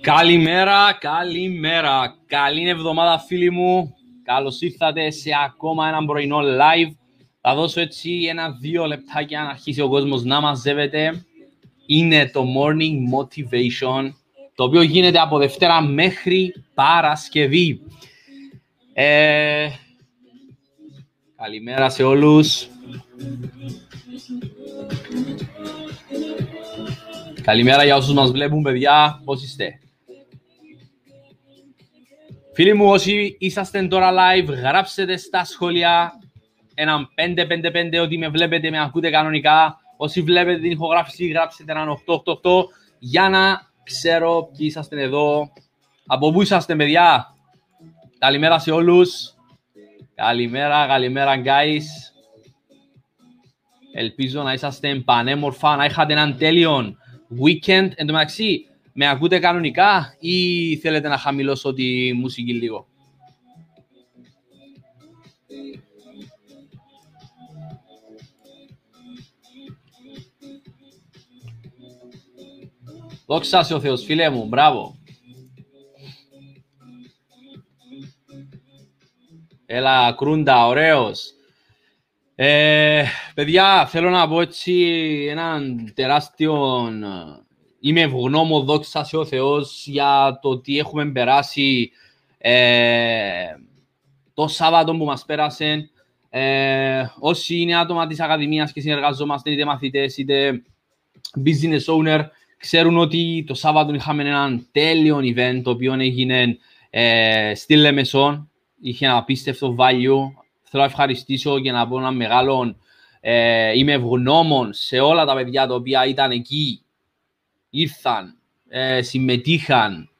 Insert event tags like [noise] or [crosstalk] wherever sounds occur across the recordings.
Καλημέρα, καλημέρα. Καλή εβδομάδα φίλοι μου. Καλώς ήρθατε σε ακόμα ένα πρωινό live. Θα δώσω έτσι ένα-δύο λεπτάκια να αρχίσει ο κόσμος να μαζεύεται. Είναι το Morning Motivation, το οποίο γίνεται από Δευτέρα μέχρι Παρασκευή. Ε, καλημέρα σε όλους. Καλημέρα για όσους μας βλέπουν, παιδιά. Πώς είστε; Φίλοι μου, όσοι είσαστε τώρα live, γράψτε στα σχόλια έναν 555 ότι με βλέπετε, με ακούτε κανονικά. Όσοι βλέπετε την ηχογράφηση, γράψτε έναν 888 για να ξέρω ποιοι είσαστε εδώ. Από πού είσαστε, παιδιά; Καλημέρα σε όλους. Καλημέρα, καλημέρα, guys. Ελπίζω να είσαστε πανέμορφα, να είχατε έναν τέλειο weekend. Εν τω μεταξύ, με ακούτε κανονικά ή θέλετε να χαμηλώσω τη μουσική λίγο; Δόξα σε ο Θεός, φίλε μου, μπράβο. Έλα, κρούντα, ωραίος. Ε, παιδιά, θέλω να πω έτσι έναν τεράστιο... Είμαι ευγνώμο, δόξα σε ο Θεός, για το ότι έχουμε περάσει ε, το Σάββατο που μας πέρασε. Ε, όσοι είναι άτομα της Ακαδημίας και συνεργαζόμαστε, είτε μαθητές, είτε business owner, ξέρουν ότι το Σάββατο είχαμε έναν τέλειο event, το οποίο έγινε ε, στη Λεμεσόν. Είχε ένα απίστευτο value. Θέλω να ευχαριστήσω και να πω ένα μεγάλο ε, είμαι ευγνώμων σε όλα τα παιδιά τα οποία ήταν εκεί, ήρθαν, ε, συμμετείχαν.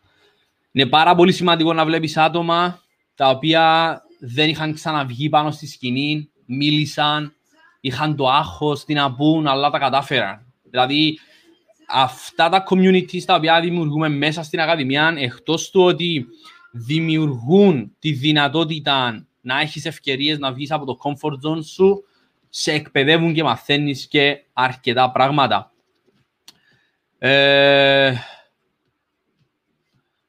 Είναι πάρα πολύ σημαντικό να βλέπεις άτομα τα οποία δεν είχαν ξαναβγεί πάνω στη σκηνή, μίλησαν, είχαν το άγχος, τι να πούν, αλλά τα κατάφεραν. Δηλαδή, αυτά τα communities τα οποία δημιουργούμε μέσα στην Ακαδημία, εκτός του ότι δημιουργούν τη δυνατότητα να έχεις ευκαιρίες να βγεις από το comfort zone σου, σε εκπαιδεύουν και μαθαίνεις και αρκετά πράγματα. Ε...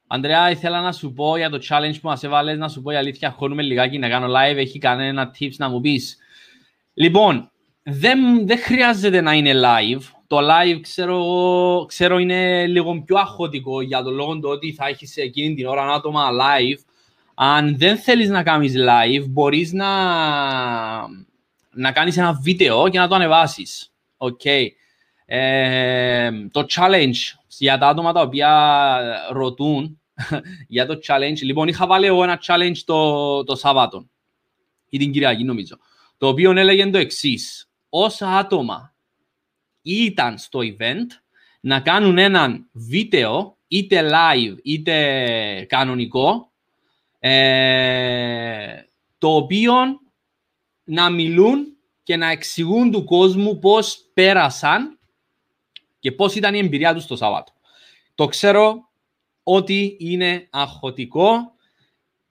Ανδρέα, ήθελα να σου πω για το challenge που μας έβαλες, να σου πω η αλήθεια, χώνουμε λιγάκι να κάνω live, έχει κανένα tips να μου πεις. Λοιπόν, δεν, δεν χρειάζεται να είναι live, το live ξέρω, ξέρω είναι λίγο πιο αχωτικό για το λόγο ότι θα έχεις εκείνη την ώρα άτομα live. Αν δεν θέλεις να κάνεις live, μπορείς να, να κάνεις ένα βίντεο και να το ανεβάσεις. Okay. Ε, το challenge για τα άτομα τα οποία ρωτούν [laughs] για το challenge. Λοιπόν, είχα βάλει εγώ ένα challenge το, το Σάββατο ή την Κυριακή νομίζω. Το οποίο έλεγε το εξής. Όσα άτομα ήταν στο event να κάνουν έναν βίντεο είτε live είτε κανονικό ε, το οποίο να μιλούν και να εξηγούν του κόσμου πώς πέρασαν και πώς ήταν η εμπειρία τους το Σαββάτο. Το ξέρω ότι είναι αχωτικό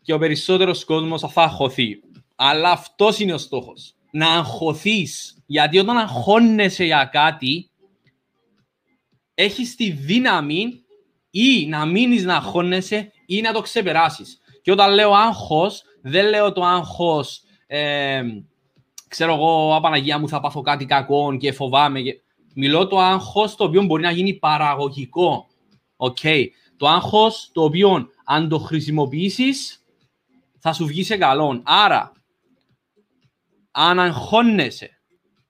και ο περισσότερος κόσμος θα αγχωθεί. Αλλά αυτός είναι ο στόχος να αγχωθείς. Γιατί όταν αγχώνεσαι για κάτι, έχεις τη δύναμη ή να μείνεις να αγχώνεσαι ή να το ξεπεράσεις. Και όταν λέω άγχος, δεν λέω το άγχος, ε, ξέρω εγώ, απαναγία μου θα πάθω κάτι κακό και φοβάμαι. Και... Μιλώ το άγχος το οποίο μπορεί να γίνει παραγωγικό. Okay. Το άγχος το οποίο αν το χρησιμοποιήσεις θα σου βγει σε καλό. Άρα, αν αγχώνεσαι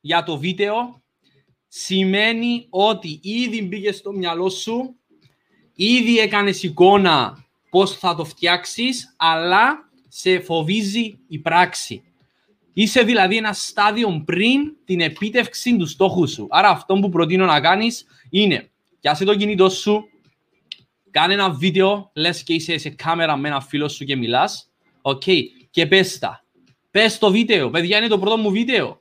για το βίντεο, σημαίνει ότι ήδη μπήκε στο μυαλό σου, ήδη έκανες εικόνα πώς θα το φτιάξεις, αλλά σε φοβίζει η πράξη. Είσαι δηλαδή ένα στάδιο πριν την επίτευξη του στόχου σου. Άρα αυτό που προτείνω να κάνεις είναι, πιάσε το κινητό σου, κάνε ένα βίντεο, λες και είσαι σε κάμερα με ένα φίλο σου και μιλάς, okay, και πες τα. Πες το βίντεο. Παιδιά, είναι το πρώτο μου βίντεο.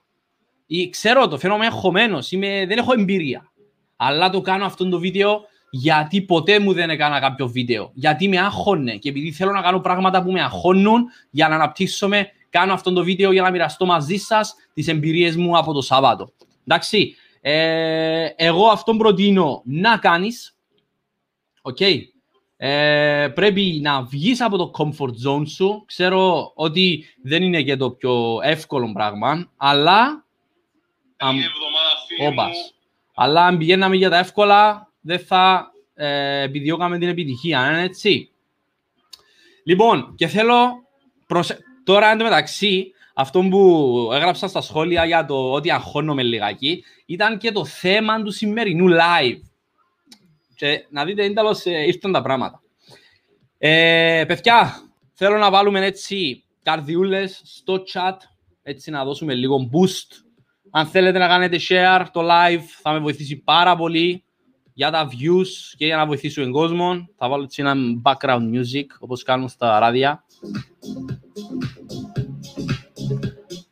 Ή, ξέρω το, φαίνομαι αγχωμένο. Δεν έχω εμπειρία. Αλλά το κάνω αυτό το βίντεο γιατί ποτέ μου δεν έκανα κάποιο βίντεο. Γιατί με άγχωνε. Και επειδή θέλω να κάνω πράγματα που με αγχώνουν για να αναπτύσσομαι, κάνω αυτό το βίντεο για να μοιραστώ μαζί σας τις εμπειρίες μου από το Σάββατο. Εντάξει. Ε, εγώ αυτόν προτείνω να κάνεις. Okay. Ε, πρέπει να βγεις από το comfort zone σου. Ξέρω ότι δεν είναι και το πιο εύκολο πράγμα, αλλά... Είναι εβδομάδα φίλοι μου. Αλλά αν πηγαίναμε για τα εύκολα, δεν θα ε, επιδιώκαμε την επιτυχία, είναι έτσι. Λοιπόν, και θέλω... Προσε... Τώρα, εντωμεταξύ, αυτό που έγραψα στα σχόλια για το ότι αγχώνομαι λιγάκι, ήταν και το θέμα του σημερινού live. Και να δείτε, είναι τέλος, ε, ήρθαν τα πράγματα. Ε, παιδιά, θέλω να βάλουμε έτσι καρδιούλες στο chat, έτσι να δώσουμε λίγο boost. Αν θέλετε να κάνετε share το live, θα με βοηθήσει πάρα πολύ για τα views και για να βοηθήσω τον κόσμο. Θα βάλω έτσι ένα background music, όπως κάνουν στα ράδια.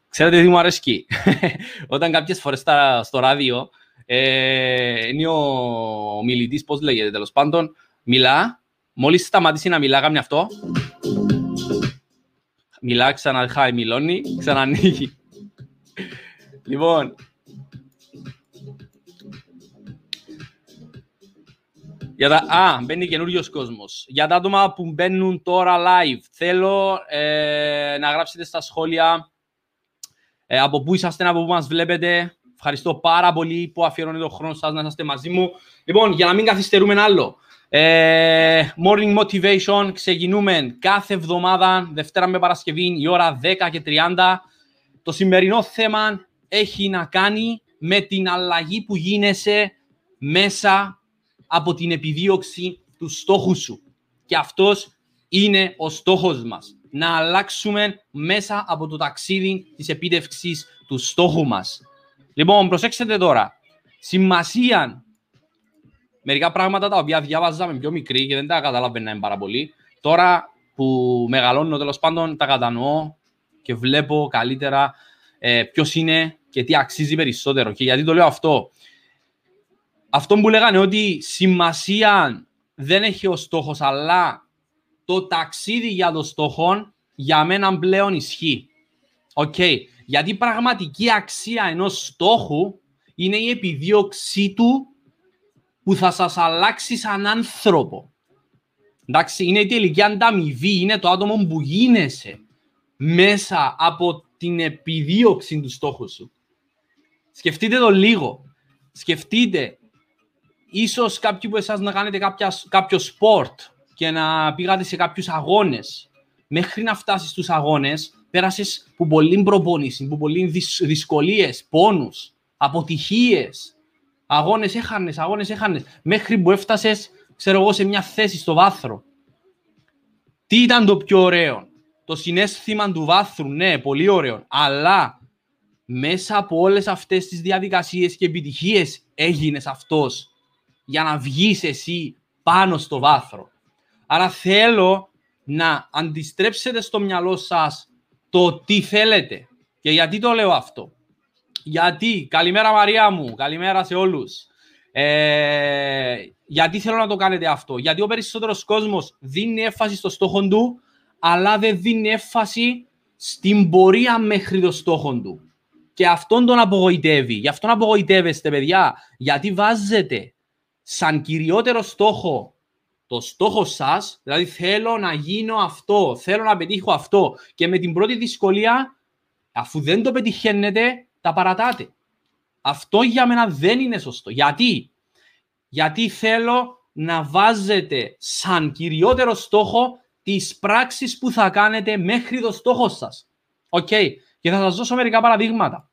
Ξέρετε τι μου αρέσει. [laughs] Όταν κάποιες φορές στα, στο ράδιο ε, είναι ο μιλητής, πώς λέγεται τέλος πάντων, μιλά, μόλις σταματήσει να μιλά, κάνει αυτό. Μιλά, ξαναρχάει, μιλώνει, ξανανοίγει. λοιπόν, Για τα... Α, μπαίνει καινούριος κόσμος. Για τα άτομα που μπαίνουν τώρα live, θέλω ε, να γράψετε στα σχόλια ε, από πού είσαστε, από πού μας βλέπετε. Ευχαριστώ πάρα πολύ που αφιερώνετε τον χρόνο σας να είστε μαζί μου. Λοιπόν, για να μην καθυστερούμε άλλο. Ε, morning Motivation, ξεκινούμε κάθε εβδομάδα, Δευτέρα με Παρασκευή, η ώρα 10 και 30. Το σημερινό θέμα έχει να κάνει με την αλλαγή που γίνεσαι μέσα από την επιδίωξη του στόχου σου. Και αυτός είναι ο στόχος μας να αλλάξουμε μέσα από το ταξίδι της επίτευξης του στόχου μας. Λοιπόν, προσέξτε τώρα. Σημασία μερικά πράγματα τα οποία διάβαζαμε πιο μικρή και δεν τα καταλαβαίναμε πάρα πολύ. Τώρα που μεγαλώνω τέλος πάντων τα κατανοώ και βλέπω καλύτερα ε, ποιος είναι και τι αξίζει περισσότερο. Και γιατί το λέω αυτό. Αυτό που λέγανε ότι σημασία δεν έχει ο στόχος, αλλά το ταξίδι για το στόχο για μένα πλέον ισχύει. Okay. Γιατί η πραγματική αξία ενός στόχου είναι η επιδίωξή του που θα σας αλλάξει σαν άνθρωπο. Εντάξει, είναι η τελική ανταμοιβή, είναι το άτομο που γίνεσαι μέσα από την επιδίωξη του στόχου σου. Σκεφτείτε το λίγο. Σκεφτείτε, ίσως κάποιοι που εσάς να κάνετε κάποια, κάποιο σπορτ και να πήγατε σε κάποιους αγώνες. Μέχρι να φτάσεις στους αγώνες, πέρασες που πολύ προπόνηση, που πολύ δυσκολίες, πόνους, αποτυχίες. Αγώνες έχανες, αγώνες έχανες. Μέχρι που έφτασες, ξέρω εγώ, σε μια θέση στο βάθρο. Τι ήταν το πιο ωραίο; Το συνέστημα του βάθρου, ναι, πολύ ωραίο. Αλλά μέσα από όλες αυτές τις διαδικασίες και επιτυχίες έγινες αυτός για να βγεις εσύ πάνω στο βάθρο. Άρα θέλω να αντιστρέψετε στο μυαλό σας το τι θέλετε. Και γιατί το λέω αυτό; Γιατί, καλημέρα Μαρία μου, καλημέρα σε όλους. Ε, γιατί θέλω να το κάνετε αυτό; Γιατί ο περισσότερος κόσμος δίνει έμφαση στο στόχο του, αλλά δεν δίνει έμφαση στην πορεία μέχρι το στόχο του. Και αυτόν τον απογοητεύει. Γι' αυτόν απογοητεύεστε, παιδιά. Γιατί βάζετε σαν κυριότερο στόχο το στόχο σας, δηλαδή θέλω να γίνω αυτό, θέλω να πετύχω αυτό και με την πρώτη δυσκολία, αφού δεν το πετυχαίνετε, τα παρατάτε. Αυτό για μένα δεν είναι σωστό. Γιατί; Γιατί θέλω να βάζετε σαν κυριότερο στόχο τις πράξεις που θα κάνετε μέχρι το στόχο σας. OK. Okay. Και θα σας δώσω μερικά παραδείγματα.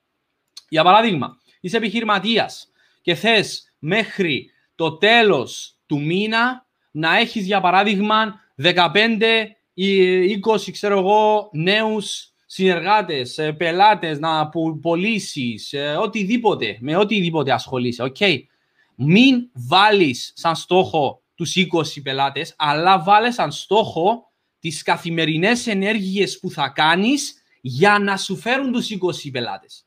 Για παράδειγμα, είσαι επιχειρηματίας και θες μέχρι το τέλος του μήνα να έχεις για παράδειγμα 15 ή 20 ξέρω εγώ νέους συνεργάτες, ε, πελάτες να πωλήσεις, ε, οτιδήποτε, με οτιδήποτε ασχολείσαι. Okay. Μην βάλεις σαν στόχο τους 20 πελάτες, αλλά βάλε σαν στόχο τις καθημερινές ενέργειες που θα κάνεις για να σου φέρουν τους 20 πελάτες.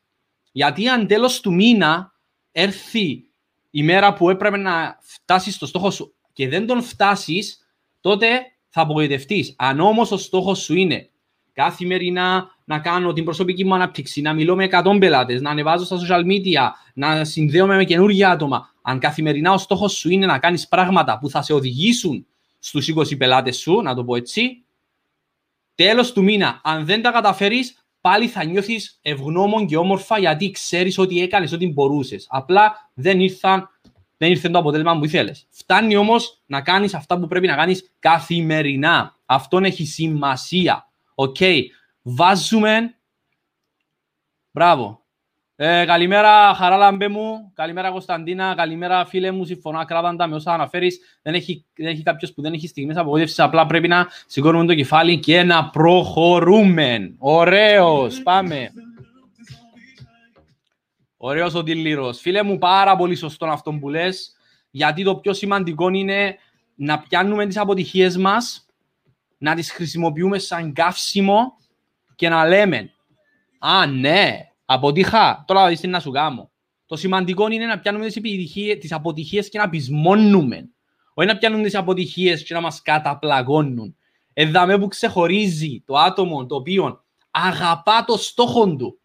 Γιατί αν τέλος του μήνα έρθει η μέρα που έπρεπε να φτάσεις στο στόχο σου και δεν τον φτάσεις, τότε θα απογοητευτείς. Αν όμως ο στόχος σου είναι καθημερινά να κάνω την προσωπική μου ανάπτυξη, να μιλώ με 100 πελάτες, να ανεβάζω στα social media, να συνδέομαι με καινούργια άτομα. Αν καθημερινά ο στόχος σου είναι να κάνεις πράγματα που θα σε οδηγήσουν στους 20 πελάτες σου, να το πω έτσι, τέλος του μήνα, αν δεν τα καταφέρεις, πάλι θα νιώθεις ευγνώμων και όμορφα γιατί ξέρεις ότι έκανες ό,τι μπορούσες. Απλά δεν ήρθαν δεν ήρθε το αποτέλεσμα που ήθελες. Φτάνει όμως να κάνεις αυτά που πρέπει να κάνεις καθημερινά. Αυτό έχει σημασία. OK. Okay. Βάζουμε. Μπράβο. Ε, καλημέρα, Χαράλαμπέ μου. Καλημέρα, Κωνσταντίνα. Καλημέρα, φίλε μου. Συμφωνώ ακράδαντα με όσα αναφέρεις. Δεν έχει, δεν έχει κάποιος που δεν έχει στιγμές απογοήτευσης. Απλά πρέπει να σηκώνουμε το κεφάλι και να προχωρούμε. Ωραίος. Πάμε. Ωραίος ο Τιλίρος. Φίλε μου, πάρα πολύ σωστό αυτό που λες, γιατί το πιο σημαντικό είναι να πιάνουμε τις αποτυχίες μας, να τις χρησιμοποιούμε σαν καύσιμο και να λέμε «Α, ναι, αποτύχα, τώρα θα δεις τι να σου κάνω». Το σημαντικό είναι να πιάνουμε τις αποτυχίες και να πεισμώνουμε. Όχι να πιάνουμε τις αποτυχίες και να μας καταπλαγώνουν. Εδάμε που ξεχωρίζει το άτομο το οποίο αγαπά το στόχο του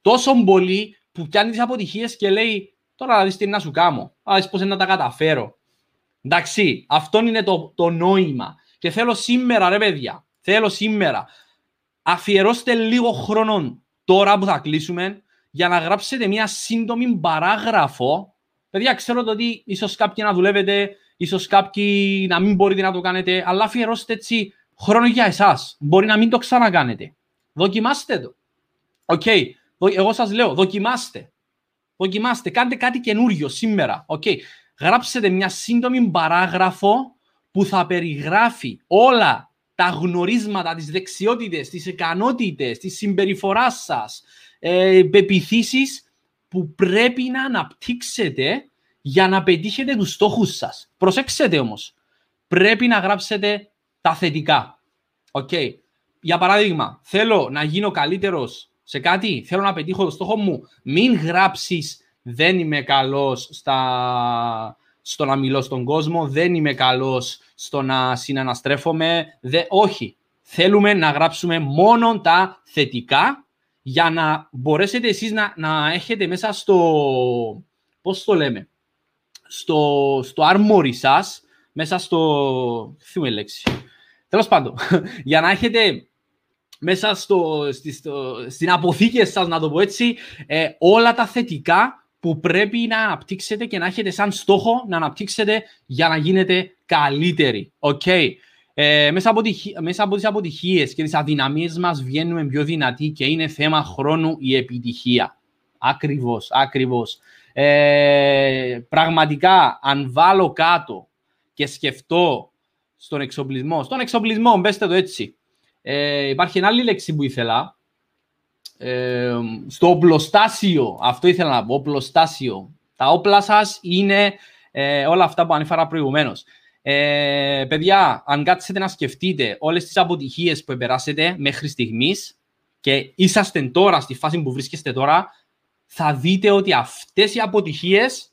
τόσο πολύ που πιάνει τις αποτυχίες και λέει τώρα θα δεις τι να σου κάνω, θα δεις πώς να τα καταφέρω. Εντάξει, αυτό είναι το, το νόημα. Και θέλω σήμερα, ρε παιδιά, θέλω σήμερα, αφιερώστε λίγο χρόνο τώρα που θα κλείσουμε για να γράψετε μια σύντομη παράγραφο. Παιδιά, ξέρω το ότι ίσως κάποιοι να δουλεύετε, ίσως κάποιοι να μην μπορείτε να το κάνετε, αλλά αφιερώστε έτσι χρόνο για εσάς. Μπορεί να μην το ξανακάνετε. Δοκιμάστε το. OK. Okay εγώ σας λέω, δοκιμάστε. Δοκιμάστε, κάντε κάτι καινούριο σήμερα. Okay. Γράψετε μια σύντομη παράγραφο που θα περιγράφει όλα τα γνωρίσματα, τις δεξιότητες, τις ικανότητες, τη συμπεριφορά σας, ε, πεπιθήσεις που πρέπει να αναπτύξετε για να πετύχετε τους στόχους σας. Προσέξτε όμως, πρέπει να γράψετε τα θετικά. Okay. Για παράδειγμα, θέλω να γίνω καλύτερος σε κάτι, θέλω να πετύχω το στόχο μου, μην γράψεις δεν είμαι καλός στα... στο να μιλώ στον κόσμο, δεν είμαι καλός στο να συναναστρέφομαι. Δε... Όχι. Θέλουμε να γράψουμε μόνο τα θετικά για να μπορέσετε εσείς να, να έχετε μέσα στο, πώς το λέμε, στο, στο armory σας, μέσα στο, θυμούμε λέξη, τέλος πάντων, [laughs] για να έχετε μέσα στο, στο, στην αποθήκη σας, να το πω έτσι, ε, όλα τα θετικά που πρέπει να αναπτύξετε και να έχετε σαν στόχο να αναπτύξετε για να γίνετε καλύτεροι. Okay. Ε, μέσα, από τη, μέσα από τις αποτυχίες και τις αδυναμίες μας βγαίνουμε πιο δυνατοί και είναι θέμα χρόνου η επιτυχία. Ακριβώς, ακριβώς. Ε, πραγματικά, αν βάλω κάτω και σκεφτώ στον εξοπλισμό, στον εξοπλισμό, μπέστε το έτσι, ε, υπάρχει ένα άλλη λέξη που ήθελα. Ε, στο οπλοστάσιο, αυτό ήθελα να πω, οπλοστάσιο. Τα όπλα σας είναι ε, όλα αυτά που ανέφερα προηγουμένως. Ε, παιδιά, αν κάτσετε να σκεφτείτε όλες τις αποτυχίες που περάσετε μέχρι στιγμής και είσαστε τώρα στη φάση που βρίσκεστε τώρα, θα δείτε ότι αυτές οι αποτυχίες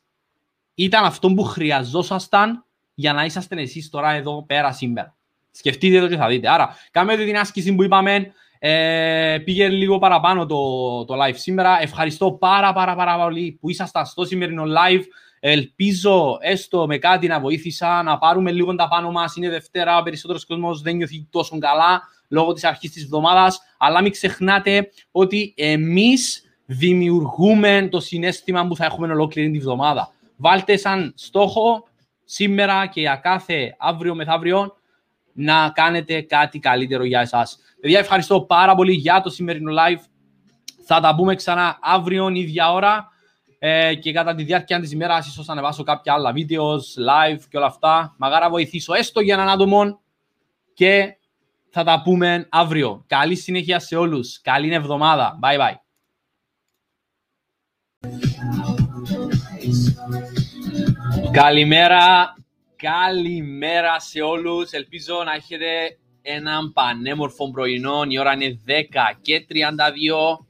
ήταν αυτό που χρειαζόσασταν για να είσαστε εσείς τώρα εδώ πέρα σήμερα. Σκεφτείτε το και θα δείτε. Άρα, κάνετε την άσκηση που είπαμε. Ε, πήγε λίγο παραπάνω το, το live σήμερα. Ευχαριστώ πάρα πάρα πάρα πολύ που ήσασταν στο σημερινό live. Ελπίζω έστω με κάτι να βοήθησα να πάρουμε λίγο τα πάνω μας. Είναι Δευτέρα, ο περισσότερος κόσμος δεν νιώθει τόσο καλά λόγω της αρχής της εβδομάδας. Αλλά μην ξεχνάτε ότι εμείς δημιουργούμε το συνέστημα που θα έχουμε ολόκληρη τη βδομάδα. Βάλτε σαν στόχο σήμερα και για κάθε αύριο μεθαύριο να κάνετε κάτι καλύτερο για εσάς. Παιδιά, ευχαριστώ πάρα πολύ για το σημερινό live. Θα τα πούμε ξανά αύριο, ίδια ώρα. Ε, και κατά τη διάρκεια της ημέρας ίσως ανεβάσω κάποια άλλα βίντεος, live και όλα αυτά. Μαγάρα βοηθήσω έστω για έναν άτομο και θα τα πούμε αύριο. Καλή συνέχεια σε όλους. Καλή εβδομάδα. Bye bye. Καλημέρα Καλημέρα σε όλους. Ελπίζω να έχετε έναν πανέμορφο πρωινό. Η ώρα είναι 10 και 32.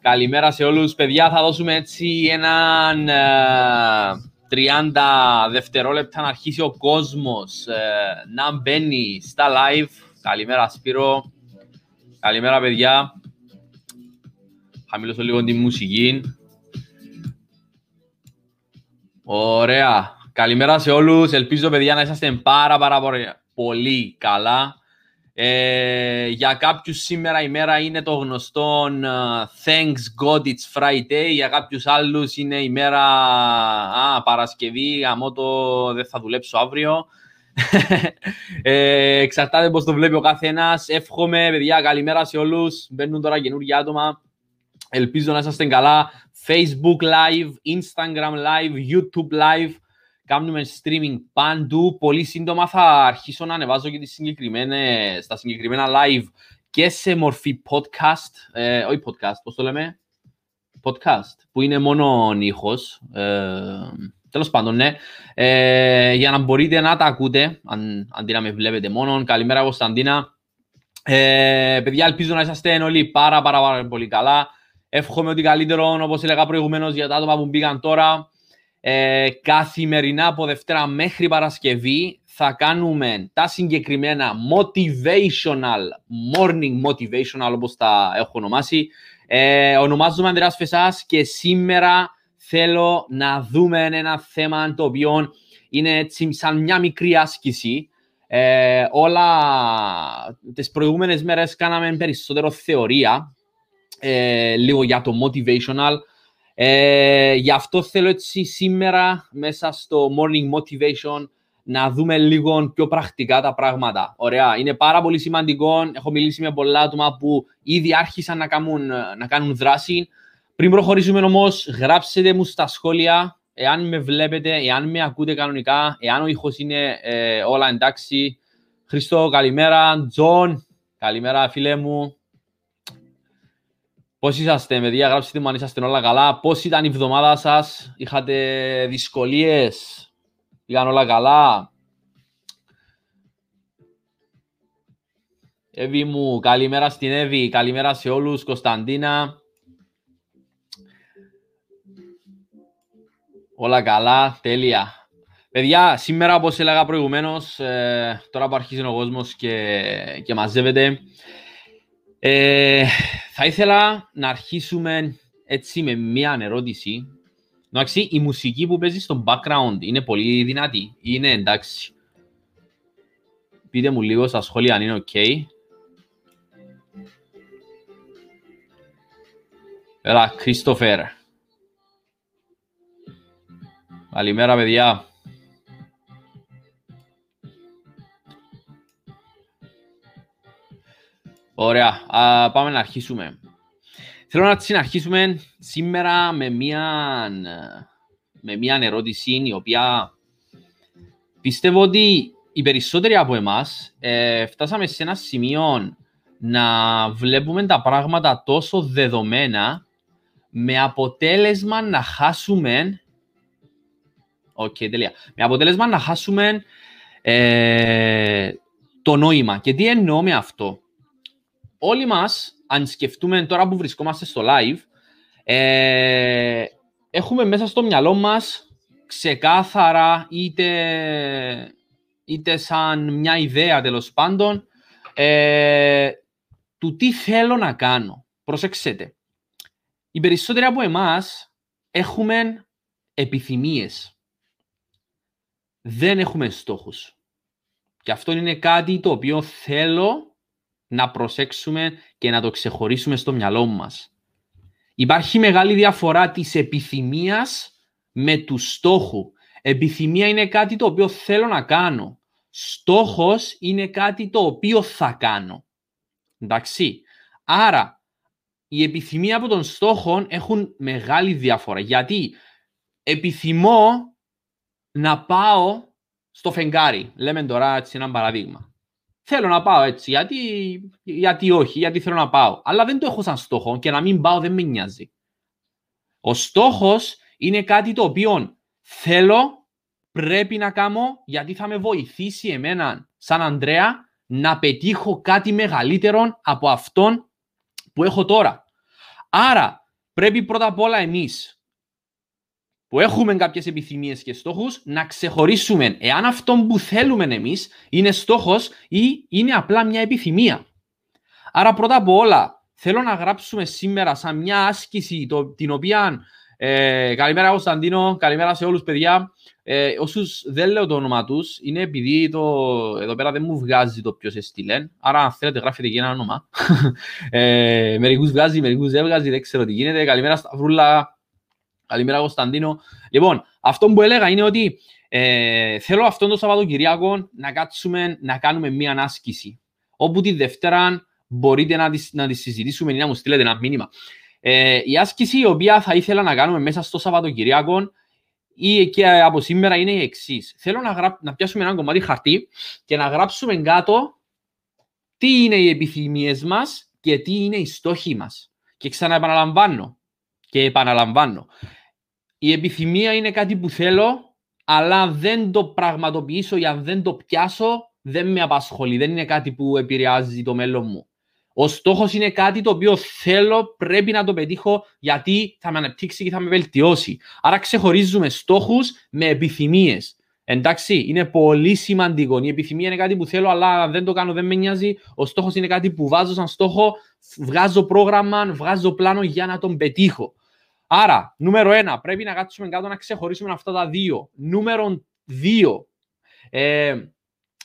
Καλημέρα σε όλους. Παιδιά, θα δώσουμε έτσι έναν 30 ε, δευτερόλεπτα να αρχίσει ο κόσμος ε, να μπαίνει στα live. Καλημέρα Σπύρο. Καλημέρα παιδιά. Χαμηλώσω λίγο τη μουσική. Ωραία. Καλημέρα σε όλους. Ελπίζω, παιδιά, να είσαστε πάρα, πάρα πολύ καλά. Ε, για κάποιους σήμερα η μέρα είναι το γνωστό uh, Thanks God it's Friday. Για κάποιους άλλους είναι η μέρα α, Παρασκευή, γαμώ το δεν θα δουλέψω αύριο. [laughs] ε, εξαρτάται πώς το βλέπει ο καθένας. Εύχομαι, παιδιά, καλημέρα σε όλους. Μπαίνουν τώρα καινούργια άτομα. Ελπίζω να είσαστε καλά. Facebook Live, Instagram Live, YouTube Live. Κάνουμε streaming παντού. Πολύ σύντομα θα αρχίσω να ανεβάζω και τις συγκεκριμένες, στα συγκεκριμένα live και σε μορφή podcast. Ε, όχι podcast, πώς το λέμε; Podcast, που είναι μόνο ήχος. Ε, τέλος πάντων, ναι. Ε, για να μπορείτε να τα ακούτε, αν, αντί να με βλέπετε μόνο. Καλημέρα, Κωνσταντίνα. Ε, παιδιά, ελπίζω να είσαστε όλοι πάρα, πάρα, πάρα πολύ καλά. Εύχομαι ότι καλύτερο, όπως έλεγα προηγουμένως, για τα άτομα που μπήκαν τώρα. Ε, καθημερινά από Δευτέρα μέχρι Παρασκευή θα κάνουμε τα συγκεκριμένα motivational, morning motivational όπως τα έχω ονομάσει. Ε, ονομάζομαι Ανδρέας Φεσάς και σήμερα θέλω να δούμε ένα θέμα το οποίο είναι έτσι σαν μια μικρή άσκηση. Ε, όλα τις προηγούμενες μέρες κάναμε περισσότερο θεωρία, ε, λίγο για το motivational. Ε, γι' αυτό θέλω έτσι σήμερα μέσα στο morning motivation να δούμε λίγο πιο πρακτικά τα πράγματα. Ωραία. Είναι πάρα πολύ σημαντικό. Έχω μιλήσει με πολλά άτομα που ήδη άρχισαν να κάνουν, να κάνουν δράση. Πριν προχωρήσουμε όμως, γράψτε μου στα σχόλια εάν με βλέπετε, εάν με ακούτε κανονικά, εάν ο ήχος είναι ε, όλα εντάξει. Χρίστο, καλημέρα. Τζον, καλημέρα φίλε μου. Πώς είσαστε, παιδιά, γράψτε μου αν είσαστε όλα καλά. Πώς ήταν η εβδομάδα σας, είχατε δυσκολίες, πήγαν όλα καλά. Εύη μου, καλημέρα στην Εύη, καλημέρα σε όλους, Κωνσταντίνα. Όλα καλά, τέλεια. Παιδιά, σήμερα όπως έλεγα προηγουμένως, ε, τώρα που αρχίζει ο κόσμος και, και μαζεύεται, ε, θα ήθελα να αρχίσουμε έτσι με μία ερώτηση. Εντάξει, η μουσική που παίζει στο background είναι πολύ δυνατή. Είναι εντάξει; Πείτε μου λίγο στα σχόλια αν είναι ok. Έλα, Christopher. Καλημέρα, παιδιά. Ωραία, Α, πάμε να αρχίσουμε. Θέλω να συναρχίσουμε σήμερα με μια, με μια ερώτηση η οποία πιστεύω ότι οι περισσότεροι από εμάς ε, φτάσαμε σε ένα σημείο να βλέπουμε τα πράγματα τόσο δεδομένα με αποτέλεσμα να χάσουμε OK, okay, τελεία. Με αποτέλεσμα να χάσουμε ε, το νόημα. Και τι εννοώ με αυτό; Όλοι μας, αν σκεφτούμε τώρα που βρισκόμαστε στο live, ε, έχουμε μέσα στο μυαλό μας ξεκάθαρα είτε, είτε σαν μια ιδέα τέλος πάντων ε, του τι θέλω να κάνω. Προσέξτε. Οι περισσότεροι από εμάς έχουμε επιθυμίες. Δεν έχουμε στόχους. Και αυτό είναι κάτι το οποίο θέλω να προσέξουμε και να το ξεχωρίσουμε στο μυαλό μας. Υπάρχει μεγάλη διαφορά της επιθυμίας με του στόχου. Επιθυμία είναι κάτι το οποίο θέλω να κάνω. Στόχος είναι κάτι το οποίο θα κάνω. Εντάξει. Άρα, η επιθυμία από τον στόχο έχουν μεγάλη διαφορά. Γιατί επιθυμώ να πάω στο φεγγάρι. Λέμε τώρα έτσι ένα παραδείγμα. Θέλω να πάω έτσι. Γιατί, γιατί όχι, γιατί θέλω να πάω. Αλλά δεν το έχω σαν στόχο και να μην πάω δεν με νοιάζει. Ο στόχος είναι κάτι το οποίο θέλω, πρέπει να κάνω, γιατί θα με βοηθήσει εμένα, σαν Ανδρέα, να πετύχω κάτι μεγαλύτερο από αυτόν που έχω τώρα. Άρα, πρέπει πρώτα απ' όλα εμείς που έχουμε κάποιες επιθυμίες και στόχους, να ξεχωρίσουμε εάν αυτό που θέλουμε εμείς είναι στόχος ή είναι απλά μια επιθυμία. Άρα, πρώτα απ' όλα, θέλω να γράψουμε σήμερα σαν μια άσκηση το, την οποία Ε, καλημέρα Κωνσταντίνο, καλημέρα σε όλους παιδιά. Ε, όσους δεν λέω το όνομα τους, είναι επειδή το, εδώ πέρα δεν μου βγάζει το ποιος έστειλε. Άρα αν θέλετε γράφετε και ένα όνομα. [laughs] ε, μερικούς βγάζει, μερικούς δεν βγάζει, δεν ξέρω τι γίνεται. Καλημέρα Σταυρούλα, καλημέρα Κωνσταντίνο. Λοιπόν, αυτό που έλεγα είναι ότι ε, θέλω αυτόν το Σαββατοκυριακό να κάτσουμε να κάνουμε μία άσκηση. Όπου τη Δευτέρα μπορείτε να τη, να τη συζητήσουμε ή να μου στείλετε ένα μήνυμα. Ε, η άσκηση η οποία θα ήθελα να κάνουμε μέσα στο Σαββατοκυριακό ή και από σήμερα είναι η εξής. Θέλω να, γρά... να πιάσουμε ένα κομμάτι χαρτί και να γράψουμε κάτω τι είναι οι επιθυμίες μας και τι είναι οι στόχοι μας. Και ξαναεπαναλαμβάνω και επαναλαμβάνω. Η επιθυμία είναι κάτι που θέλω, αλλά αν δεν το πραγματοποιήσω ή αν δεν το πιάσω, δεν με απασχολεί. Δεν είναι κάτι που επηρεάζει το μέλλον μου. Ο στόχος είναι κάτι το οποίο θέλω, πρέπει να το πετύχω γιατί θα με αναπτύξει και θα με βελτιώσει. Άρα ξεχωρίζουμε στόχους με επιθυμίες. Εντάξει, είναι πολύ σημαντικό. Η επιθυμία είναι κάτι που θέλω, αλλά δεν το κάνω, δεν με νοιάζει. Ο στόχος είναι κάτι που βάζω σαν στόχο, βγάζω πρόγραμμα, βγάζω πλάνο για να τον πετύχω. Άρα, νούμερο ένα, πρέπει να κάτσουμε κάτω να ξεχωρίσουμε αυτά τα δύο. Νούμερο δύο, ε,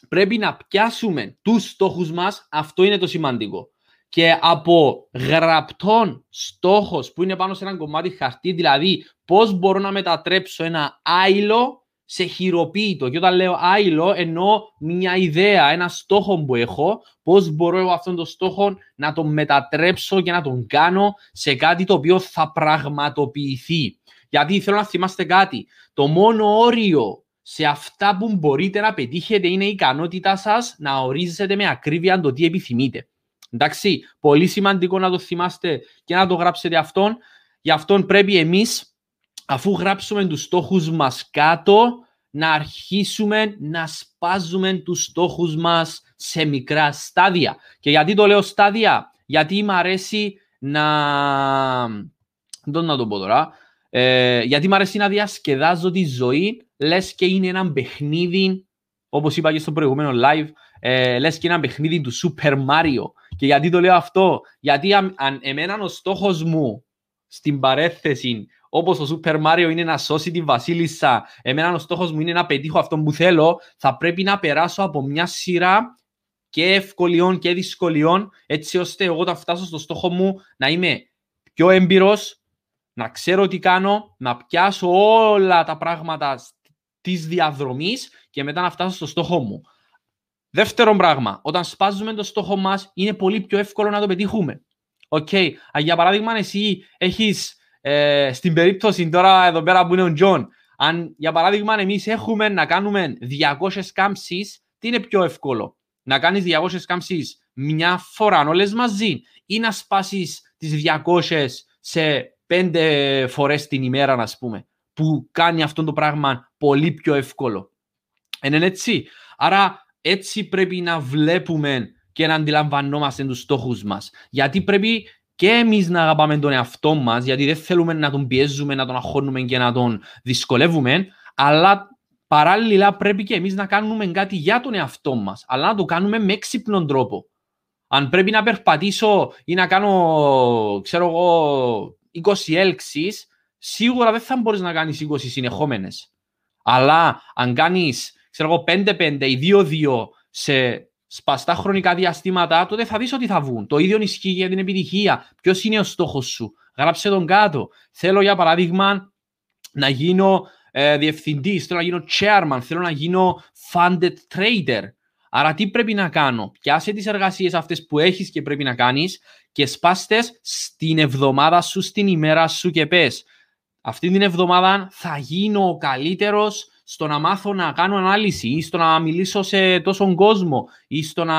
πρέπει να πιάσουμε τους στόχους μας, αυτό είναι το σημαντικό και από γραπτών στόχος που είναι πάνω σε ένα κομμάτι χαρτί, δηλαδή πώς μπορώ να μετατρέψω ένα άϊλο σε χειροποίητο. Και όταν λέω άϊλο, εννοώ μια ιδέα, ένα στόχο που έχω, πώς μπορώ εγώ αυτόν τον στόχο να τον μετατρέψω και να τον κάνω σε κάτι το οποίο θα πραγματοποιηθεί. Γιατί θέλω να θυμάστε κάτι. Το μόνο όριο σε αυτά που μπορείτε να πετύχετε είναι η ικανότητά σας να ορίζετε με ακρίβεια το τι επιθυμείτε. Εντάξει, πολύ σημαντικό να το θυμάστε και να το γράψετε αυτόν. Γι' αυτόν πρέπει εμείς, αφού γράψουμε τους στόχους μας κάτω, να αρχίσουμε να σπάζουμε τους στόχους μας σε μικρά στάδια. Και γιατί το λέω στάδια, γιατί μου αρέσει να... Δεν να το πω τώρα. Ε, γιατί μου αρέσει να διασκεδάζω τη ζωή, λες και είναι ένα παιχνίδι, όπως είπα και στο προηγούμενο live, ε, λες και ένα παιχνίδι του Super Mario. Και γιατί το λέω αυτό, γιατί αν, αν εμένα ο στόχος μου στην παρέθεση, όπως ο Super Mario είναι να σώσει τη βασίλισσα, εμένα ο στόχος μου είναι να πετύχω αυτό που θέλω, θα πρέπει να περάσω από μια σειρά και ευκολιών και δυσκολιών, έτσι ώστε εγώ θα φτάσω στο στόχο μου να είμαι πιο έμπειρος, να ξέρω τι κάνω, να πιάσω όλα τα πράγματα της διαδρομής και μετά να φτάσω στο στόχο μου. Δεύτερο πράγμα, όταν σπάζουμε το στόχο μας, είναι πολύ πιο εύκολο να το πετύχουμε. Okay. Για παράδειγμα, εσύ έχεις ε, στην περίπτωση τώρα εδώ πέρα που είναι ο Τζον, αν για παράδειγμα εμείς έχουμε να κάνουμε 200 κάμψεις, τι είναι πιο εύκολο, να κάνεις 200 κάμψεις μια φορά όλες μαζί ή να σπάσεις τις 200 σε πέντε φορές την ημέρα, να πούμε, που κάνει αυτό το πράγμα πολύ πιο εύκολο. Είναι έτσι. Άρα έτσι πρέπει να βλέπουμε και να αντιλαμβανόμαστε τους στόχους μας. Γιατί πρέπει και εμείς να αγαπάμε τον εαυτό μας, γιατί δεν θέλουμε να τον πιέζουμε, να τον αχώνουμε και να τον δυσκολεύουμε, αλλά παράλληλα πρέπει και εμείς να κάνουμε κάτι για τον εαυτό μας, αλλά να το κάνουμε με έξυπνον τρόπο. Αν πρέπει να περπατήσω ή να κάνω, ξέρω εγώ, 20 έλξεις, σίγουρα δεν θα μπορείς να κάνεις 20 συνεχόμενες. Αλλά αν κάνεις ξέρω εγώ, 5-5 ή 2-2 σε σπαστά χρονικά διαστήματα, τότε θα δεις ότι θα βγουν. Το ίδιο ισχύει για την επιτυχία. Ποιος είναι ο στόχος σου; Γράψε τον κάτω. Θέλω για παράδειγμα να γίνω ε, διευθυντής, θέλω να γίνω chairman, θέλω να γίνω funded trader. Άρα τι πρέπει να κάνω; Πιάσε τις εργασίες αυτές που έχεις και πρέπει να κάνεις και σπάστε στην εβδομάδα σου, στην ημέρα σου και πες αυτή την εβδομάδα θα γίνω ο καλύτερος στο να μάθω να κάνω ανάλυση ή στο να μιλήσω σε τόσον κόσμο ή στο να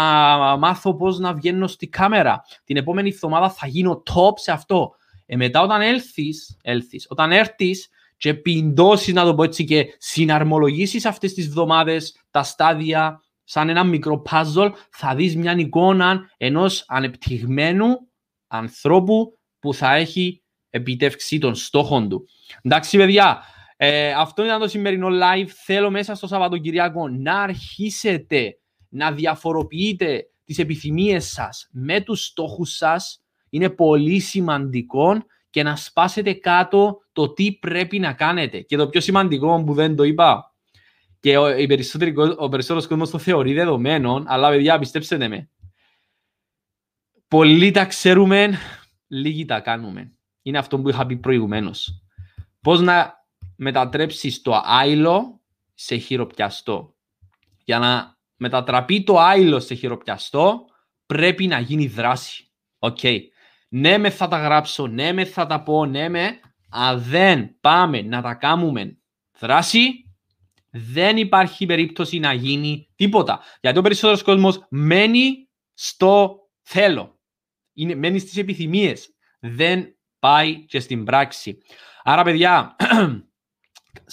μάθω πώς να βγαίνω στη κάμερα. Την επόμενη εβδομάδα θα γίνω top σε αυτό. Ε, μετά όταν έλθεις, έλθεις, όταν έρθεις και πιντώσεις, να το πω έτσι, και συναρμολογήσεις αυτές τις εβδομάδες τα στάδια σαν ένα μικρό puzzle, θα δεις μια εικόνα ενός ανεπτυγμένου ανθρώπου που θα έχει επιτεύξει των στόχων του. Εντάξει, παιδιά, ε, αυτό ήταν το σημερινό live. Θέλω μέσα στο Σαββατοκυριακό να αρχίσετε να διαφοροποιείτε τις επιθυμίες σας με τους στόχους σας. Είναι πολύ σημαντικό και να σπάσετε κάτω το τι πρέπει να κάνετε. Και το πιο σημαντικό που δεν το είπα, και ο, ο περισσότερος κόσμος το θεωρεί δεδομένο, αλλά παιδιά πιστέψτε με, πολλοί τα ξέρουμε, λίγοι τα κάνουμε. Είναι αυτό που είχα πει προηγουμένως. Πώς να μετατρέψεις το άϊλο σε χειροπιαστό. Για να μετατραπεί το άϊλο σε χειροπιαστό, πρέπει να γίνει δράση. OK. Okay. Ναι μεν θα τα γράψω, ναι μεν θα τα πω, ναι μεν, αν δεν πάμε να τα κάνουμε δράση, δεν υπάρχει περίπτωση να γίνει τίποτα. Γιατί ο περισσότερος κόσμος μένει στο θέλω. Είναι, μένει στις επιθυμίες. Δεν πάει και στην πράξη. Άρα, παιδιά, [clears throat]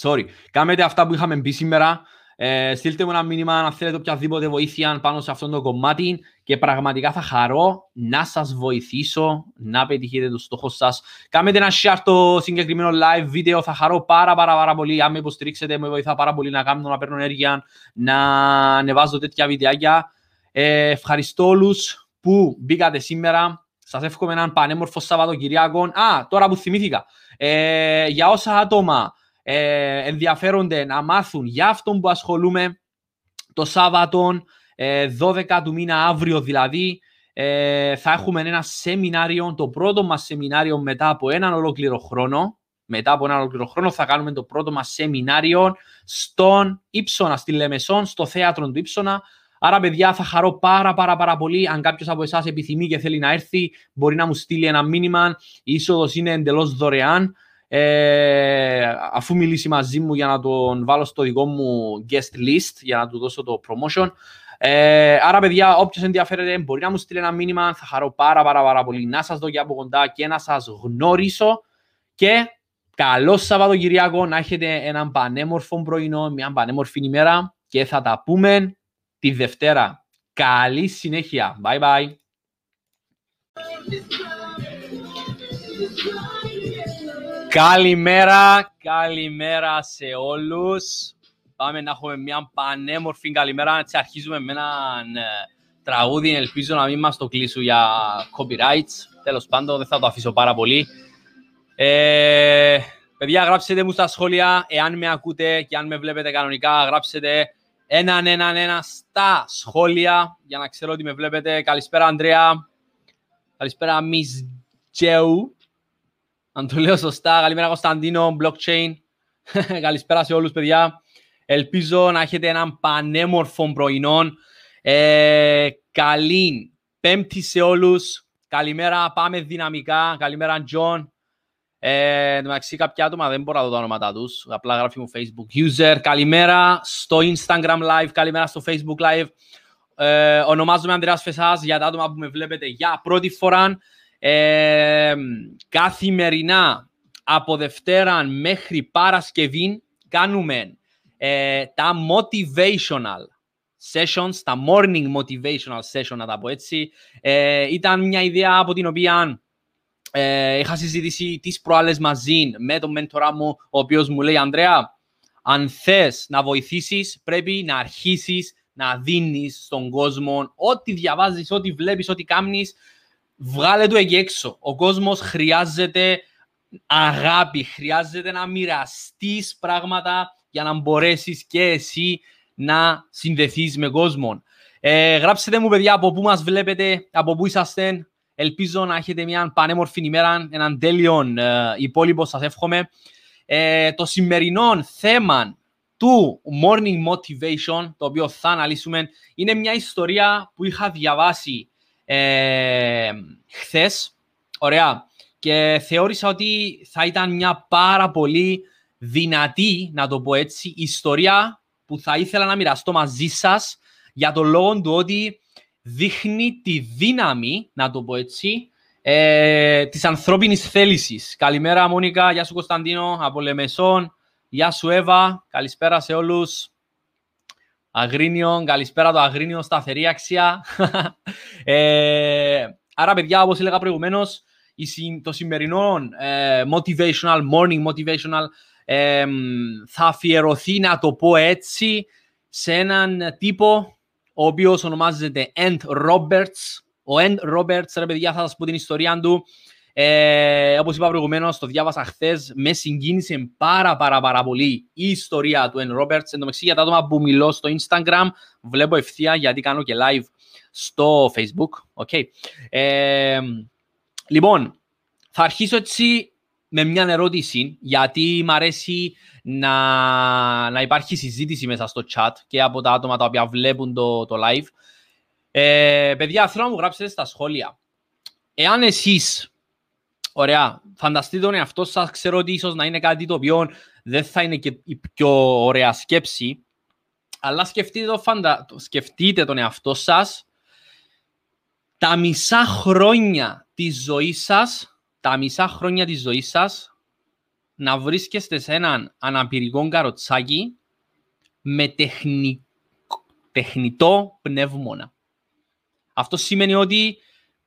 sorry, κάνετε αυτά που είχαμε πει σήμερα. Ε, στείλτε μου ένα μήνυμα αν θέλετε οποιαδήποτε βοήθεια πάνω σε αυτό το κομμάτι και πραγματικά θα χαρώ να σας βοηθήσω να πετύχετε το στόχο σας. Κάνετε ένα share το συγκεκριμένο live βίντεο, θα χαρώ πάρα πάρα πάρα πολύ. Αν με υποστηρίξετε, με βοηθά πάρα πολύ να κάνω να παίρνω ενέργεια, να ανεβάζω τέτοια βιντεάκια. Ε, ευχαριστώ όλους που μπήκατε σήμερα. Σας εύχομαι έναν πανέμορφο Σαββατοκυριακό. Α, τώρα που θυμήθηκα. Ε, για όσα άτομα ε, ενδιαφέρονται να μάθουν για αυτόν που ασχολούμαι το Σάββατο, 12 ε, του μήνα αύριο δηλαδή, ε, θα έχουμε ένα σεμινάριο, το πρώτο μας σεμινάριο μετά από έναν ολόκληρο χρόνο. Μετά από έναν ολόκληρο χρόνο θα κάνουμε το πρώτο μας σεμινάριο στον Ήψονα, στη Λεμεσόν, στο θέατρο του Ήψονα. Άρα, παιδιά, θα χαρώ πάρα πάρα πάρα πολύ. Αν κάποιος από εσάς επιθυμεί και θέλει να έρθει, μπορεί να μου στείλει ένα μήνυμα. Η είσοδος είναι εντελώς δωρεάν. Ε, αφού μιλήσει μαζί μου για να τον βάλω στο δικό μου guest list, για να του δώσω το promotion. Ε, άρα, παιδιά, όποιος ενδιαφέρεται μπορεί να μου στείλει ένα μήνυμα. Θα χαρώ πάρα, πάρα, πάρα πολύ να σας δω και από κοντά και να σας γνωρίσω. Και καλό Σαββατοκυριακό να έχετε έναν πανέμορφο πρωινό, μια πανέμορφη ημέρα και θα τα πούμε τη Δευτέρα. Καλή συνέχεια. Bye bye. Καλημέρα, καλημέρα σε όλους. Πάμε να έχουμε μια πανέμορφη καλημέρα. Έτσι αρχίζουμε με ένα ε, τραγούδι. Ελπίζω να μην μας το κλείσουν για copyrights. Τέλος πάντων, δεν θα το αφήσω πάρα πολύ. Ε, παιδιά, γράψτε μου στα σχόλια, εάν με ακούτε και αν με βλέπετε κανονικά, γράψτε έναν, έναν, ένα στα σχόλια για να ξέρω ότι με βλέπετε. Καλησπέρα, Ανδρέα. Καλησπέρα, Miss Τζέου. Αν το λέω σωστά. Καλημέρα, Κωνσταντίνο, blockchain. [laughs] Καλησπέρα σε όλους, παιδιά. Ελπίζω να έχετε έναν πανέμορφο πρωινό. Ε, καλή πέμπτη σε όλους. Καλημέρα, πάμε δυναμικά. Καλημέρα, Τζον. Ε, εν μεταξύ κάποια άτομα δεν μπορώ να δω τα ονόματα τους. Απλά γράφει μου Facebook user. Καλημέρα στο Instagram live. Καλημέρα στο Facebook live. Ε, ονομάζομαι Ανδρέας Φεσάς για τα άτομα που με βλέπετε για πρώτη φορά. Ε, καθημερινά από Δευτέρα μέχρι Παρασκευή κάνουμε ε, τα motivational sessions, τα morning motivational session να τα πω έτσι. Ε, ήταν μια ιδέα από την οποία ε, είχα συζητήσει τις προάλλες μαζί με τον μέντορα μου, ο οποίος μου λέει «Ανδρέα, αν θες να βοηθήσεις, πρέπει να αρχίσεις να δίνεις στον κόσμο ό,τι διαβάζεις, ό,τι βλέπεις, ό,τι κάνεις, βγάλε το εκεί έξω. Ο κόσμος χρειάζεται αγάπη, χρειάζεται να μοιραστείς πράγματα για να μπορέσεις και εσύ να συνδεθείς με κόσμο. Ε, γράψτε μου παιδιά από πού μας βλέπετε, από πού είσαστε, Ελπίζω να έχετε μια πανέμορφη ημέρα, έναν τέλειο ε, υπόλοιπο σας εύχομαι. Ε, το σημερινό θέμα του Morning Motivation, το οποίο θα αναλύσουμε, είναι μια ιστορία που είχα διαβάσει ε, χθες. Ωραία. Και θεώρησα ότι θα ήταν μια πάρα πολύ δυνατή, να το πω έτσι, ιστορία που θα ήθελα να μοιραστώ μαζί σας για τον λόγο του ότι δείχνει τη δύναμη, να το πω έτσι, ε, της ανθρώπινης θέλησης. Καλημέρα Μόνικα, γεια σου Κωνσταντίνο, από Λεμεσόν, γεια σου Εύα, καλησπέρα σε όλους. Αγρίνιο, καλησπέρα το Αγρίνιο, σταθερή αξία. ε, άρα παιδιά, όπως έλεγα προηγουμένως, το σημερινό ε, motivational, morning motivational, ε, θα αφιερωθεί, να το πω έτσι, σε έναν τύπο ο οποίος ονομάζεται End Roberts. Ο End Roberts, ρε παιδιά, θα σας πω την ιστορία του. Ε, όπως είπα προηγουμένως, το διάβασα χθες, με συγκίνησε πάρα πάρα πάρα πολύ η ιστορία του Εν Ρόμπερτς. Εν τω μεταξύ για τα άτομα που μιλώ στο Instagram, βλέπω ευθεία γιατί κάνω και live στο Facebook. Okay. Ε, λοιπόν, θα αρχίσω έτσι με μια ερώτηση, γιατί μου αρέσει να, να υπάρχει συζήτηση μέσα στο chat και από τα άτομα τα οποία βλέπουν το, το live. Ε, παιδιά, θέλω να μου γράψετε στα σχόλια. Εάν εσείς, ωραία, φανταστείτε τον εαυτό σας, ξέρω ότι ίσως να είναι κάτι το οποίο δεν θα είναι και η πιο ωραία σκέψη, αλλά σκεφτείτε, το φαντα... σκεφτείτε τον εαυτό σας τα μισά χρόνια της ζωής σας, τα μισά χρόνια της ζωής σας, να βρίσκεστε σε έναν αναπηρικό καροτσάκι με τεχνη... τεχνητό πνεύμονα. Αυτό σημαίνει ότι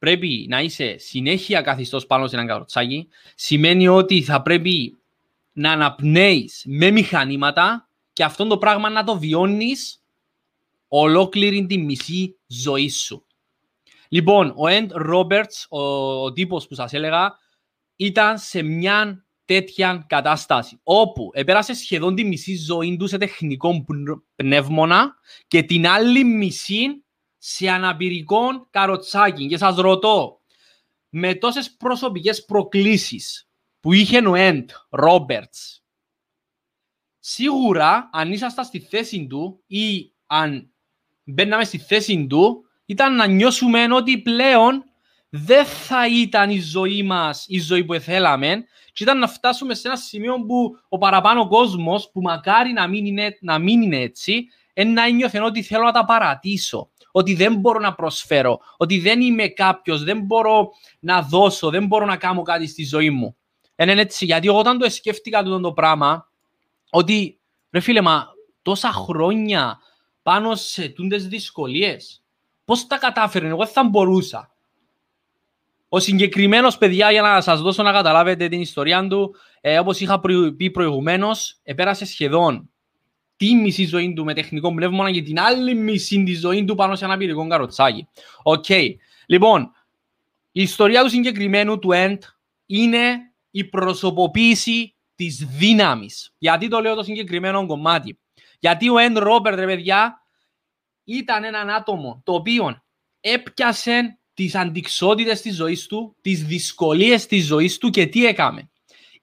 πρέπει να είσαι συνέχεια καθιστός πάνω σε έναν καροτσάκι. Σημαίνει ότι θα πρέπει να αναπνέεις με μηχανήματα και αυτό το πράγμα να το βιώνεις ολόκληρη τη μισή ζωή σου. Λοιπόν, ο Εντ Ρόμπερτς, ο, ο τύπος που σας έλεγα, ήταν σε μια τέτοια κατάσταση, όπου επέρασε σχεδόν τη μισή ζωή του σε τεχνικό πνεύμονα και την άλλη μισή σε αναπηρικό καροτσάκι. Και σας ρωτώ, με τόσες προσωπικές προκλήσεις που είχε ο Εντ Ρόμπερτς, σίγουρα αν ήσασταν στη θέση του ή αν μπαίναμε στη θέση του, ήταν να νιώσουμε ότι πλέον δεν θα ήταν η ζωή μας η ζωή που θέλαμε και ήταν να φτάσουμε σε ένα σημείο που ο παραπάνω κόσμος, που μακάρι να μην είναι, να μην είναι έτσι, να νιώθει ότι θέλω να τα παρατήσω, ότι δεν μπορώ να προσφέρω, ότι δεν είμαι κάποιος, δεν μπορώ να δώσω, δεν μπορώ να κάνω κάτι στη ζωή μου. Είναι έτσι, γιατί όταν το σκέφτηκα το, το πράγμα, ότι ρε φίλε, μα τόσα χρόνια πάνω σε τούντες δυσκολίες, Πώς τα κατάφερε, εγώ θα μπορούσα. Ο συγκεκριμένος παιδιά, για να σας δώσω να καταλάβετε την ιστορία του, ε, όπως είχα πει προηγουμένως, επέρασε σχεδόν τη μισή ζωή του με τεχνητό πνεύμονα και την άλλη μισή τη ζωή του πάνω σε ένα αναπηρικό καροτσάκι. OK. Okay. Λοιπόν, η ιστορία του συγκεκριμένου του Ed είναι η προσωποποίηση της δύναμης. Γιατί το λέω το συγκεκριμένο κομμάτι; Γιατί ο End Robert, ρε παιδιά, ήταν έναν άτομο το οποίο έπιασε τις αντικσότητες της ζωής του, τις δυσκολίες της ζωής του και τι έκαμε;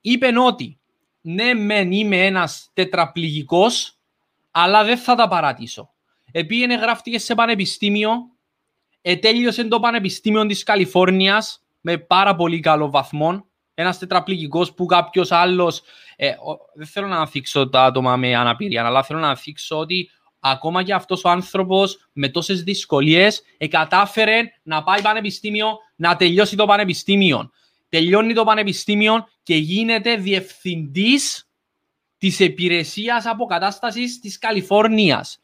Είπε ότι ναι μεν είμαι ένας τετραπληγικός, αλλά δεν θα τα παρατήσω. Επήγαινε γράφτηκε σε πανεπιστήμιο, ετέλειωσε το πανεπιστήμιο της Καλιφόρνιας με πάρα πολύ καλό βαθμό, ένας τετραπληγικός που κάποιος άλλος, ε, δεν θέλω να αφήξω τα άτομα με αναπηρία, αλλά θέλω να αφήξω ότι ακόμα και αυτός ο άνθρωπος με τόσες δυσκολίες εκατάφερε να πάει πανεπιστήμιο, να τελειώσει το πανεπιστήμιο. Τελειώνει το πανεπιστήμιο και γίνεται διευθυντής της υπηρεσίας αποκατάστασης της Καλιφόρνιας.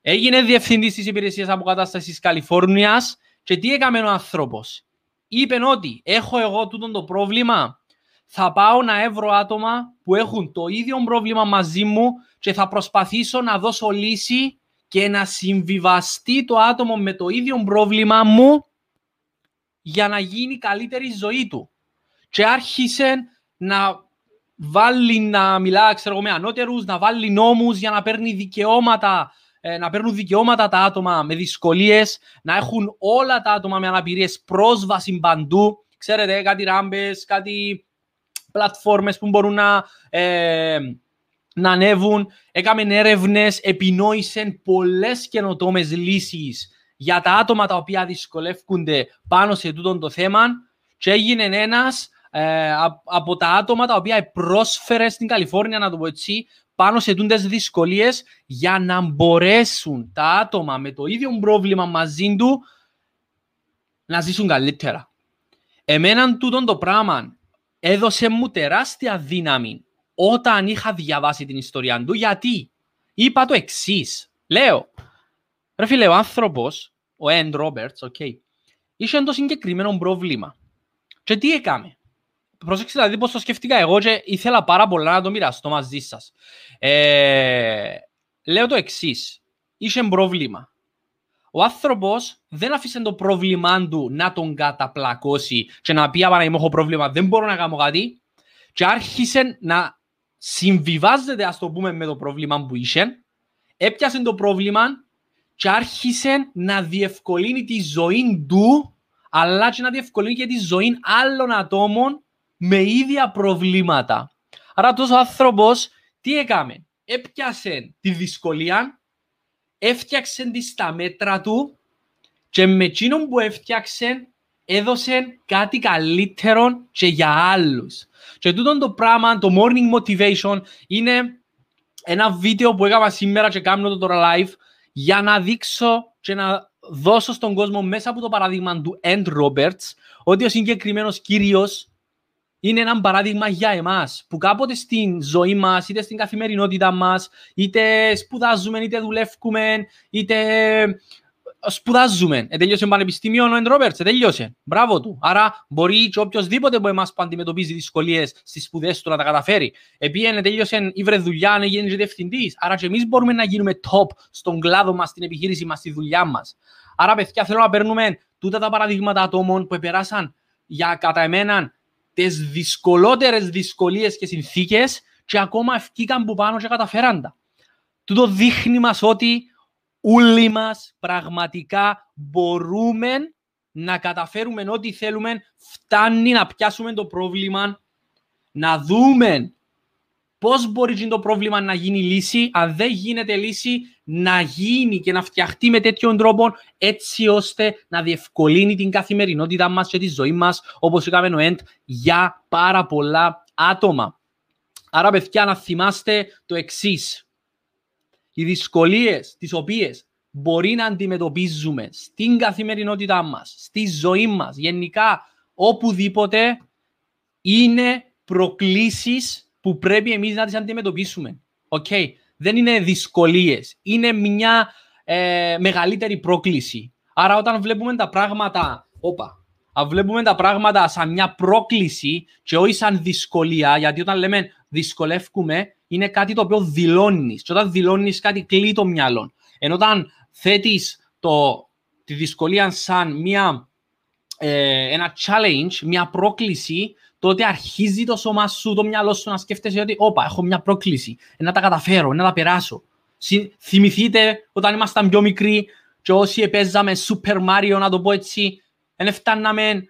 Έγινε διευθυντής της υπηρεσίας αποκατάστασης της Καλιφόρνιας και τι έκαμε ο άνθρωπος. Είπε ότι έχω εγώ τούτο το πρόβλημα, θα πάω να έβρω άτομα που έχουν το ίδιο πρόβλημα μαζί μου και θα προσπαθήσω να δώσω λύση και να συμβιβαστεί το άτομο με το ίδιο πρόβλημα μου για να γίνει καλύτερη ζωή του. Και άρχισε να βάλει να μιλά ξέρω, με ανώτερους, να βάλει νόμους για να παίρνει δικαιώματα ε, να παίρνουν δικαιώματα τα άτομα με δυσκολίες, να έχουν όλα τα άτομα με αναπηρίες πρόσβαση παντού. Ξέρετε, κάτι ράμπες, κάτι πλατφόρμες που μπορούν να, ε, να ανέβουν. Έκαμε έρευνες, επινόησε πολλές καινοτόμες λύσεις για τα άτομα τα οποία δυσκολεύονται πάνω σε τούτο το θέμα και έγινε ένας ε, από τα άτομα τα οποία πρόσφερε στην Καλιφόρνια, να το πω έτσι, πάνω σε τούντες δυσκολίες για να μπορέσουν τα άτομα με το ίδιο πρόβλημα μαζί του να ζήσουν καλύτερα. Εμέναν τούτο το πράγμα έδωσε μου τεράστια δύναμη όταν είχα διαβάσει την ιστορία του, γιατί είπα το εξής. Λέω, ρε φίλε, ο άνθρωπος, ο Εντ Ρόμπερτ, okay, είχε το συγκεκριμένο πρόβλημα. Και τι έκαμε; Προσέξτε δηλαδή πώς το σκεφτήκα εγώ και ήθελα πάρα πολλά να το μοιραστώ μαζί σας. Ε, λέω το εξής. Είχε πρόβλημα. ο άνθρωπος δεν αφήσε το πρόβλημά του να τον καταπλακώσει και να πει «Απανά, έχω πρόβλημα, δεν μπορώ να κάνω κάτι» και άρχισε να συμβιβάζεται, ας το πούμε, με το πρόβλημα που είχε, έπιασε το πρόβλημα και άρχισε να διευκολύνει τη ζωή του, αλλά και να διευκολύνει και τη ζωή άλλων ατόμων με ίδια προβλήματα. Άρα τόσο άνθρωπος τι έκαμε, έπιασε τη δυσκολία, έφτιαξε της στα μέτρα του και με εκείνον που έφτιαξε έδωσε κάτι καλύτερο και για άλλους. Και τούτο το πράγμα, το morning motivation, είναι ένα βίντεο που έκανα σήμερα και κάνω το τώρα live για να δείξω και να δώσω στον κόσμο μέσα από το παράδειγμα του End Roberts ότι ο συγκεκριμένος κύριος είναι ένα παράδειγμα για εμάς που κάποτε στην ζωή μας, είτε στην καθημερινότητα μας, είτε σπουδάζουμε, είτε δουλεύουμε, είτε σπουδάζουμε. Ετέλειωσε πανεπιστήμιο ο Εντ Ρόμπερτς, ετέλειωσε. Μπράβο του. Άρα μπορεί και οποιοδήποτε από εμάς που αντιμετωπίζει δυσκολίες στις σπουδές του να τα καταφέρει. Επίεν ετέλειωσε η βρε δουλειά να γίνει και διευθυντής. Άρα και εμείς μπορούμε να γίνουμε top στον κλάδο μας, στην επιχείρηση μας, στη δουλειά μας. Άρα παιδιά θέλω να παίρνουμε τούτα τα παραδείγματα ατόμων που επεράσαν για κατά εμένα τις δυσκολότερες δυσκολίες και συνθήκες και ακόμα ευκήκαν που πάνω και καταφέραν τα. Τούτο δείχνει μας ότι όλοι μας πραγματικά μπορούμε να καταφέρουμε ό,τι θέλουμε, φτάνει να πιάσουμε το πρόβλημα, να δούμε πώς μπορεί το πρόβλημα να γίνει λύση, αν δεν γίνεται λύση, να γίνει και να φτιαχτεί με τέτοιον τρόπο έτσι ώστε να διευκολύνει την καθημερινότητα μας και τη ζωή μας, όπως είχαμε ο ΕΝΤ, για πάρα πολλά άτομα. Άρα, παιδιά, να θυμάστε το εξής οι δυσκολίες τις οποίες μπορεί να αντιμετωπίζουμε στην καθημερινότητά μας, στη ζωή μας, γενικά οπουδήποτε, είναι προκλήσεις που πρέπει εμείς να τις αντιμετωπίσουμε. Okay. Δεν είναι δυσκολίες, είναι μια ε, μεγαλύτερη πρόκληση. Άρα όταν βλέπουμε τα πράγματα, όπα, αν βλέπουμε τα πράγματα σαν μια πρόκληση και όχι σαν δυσκολία, γιατί όταν λέμε δυσκολεύουμε, είναι κάτι το οποίο δηλώνεις. Και όταν δηλώνεις κάτι, κλεί το μυαλό. Ενώ όταν θέτεις τη δυσκολία σαν μια, ε, ένα challenge, μια πρόκληση, τότε αρχίζει το σώμα σου, το μυαλό σου να σκέφτεσαι ότι όπα, έχω μια πρόκληση, να τα καταφέρω, να τα περάσω. Θυμηθείτε όταν ήμασταν πιο μικροί και όσοι επέζαμε Super Mario, να το πω έτσι, δεν φτάναμε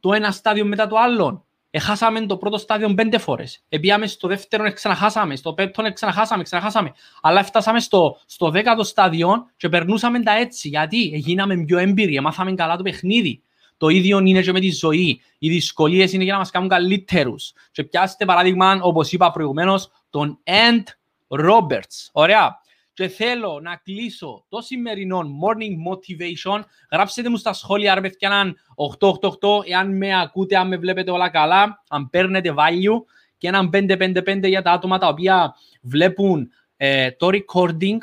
το ένα στάδιο μετά το άλλο. Έχασαμε το πρώτο στάδιο πέντε φορές. Επίαμε στο δεύτερο, ξαναχάσαμε. Στο πέμπτο, ξαναχάσαμε, ξαναχάσαμε. Αλλά φτάσαμε στο, στο δέκατο στάδιο και περνούσαμε τα έτσι. Γιατί γίναμε πιο έμπειροι, μάθαμε καλά το παιχνίδι. Το ίδιο είναι και με τη ζωή. Οι δυσκολίες είναι για να μας κάνουν καλύτερους. Και πιάστε παράδειγμα, όπως είπα προηγουμένως, τον End Roberts. Ωραία και θέλω να κλείσω το σημερινό morning motivation. Γράψτε μου στα σχόλια, ρε παιδιά, έναν 888, εάν με ακούτε, αν με βλέπετε όλα καλά, αν παίρνετε value και έναν 555 για τα άτομα τα οποία βλέπουν ε, το recording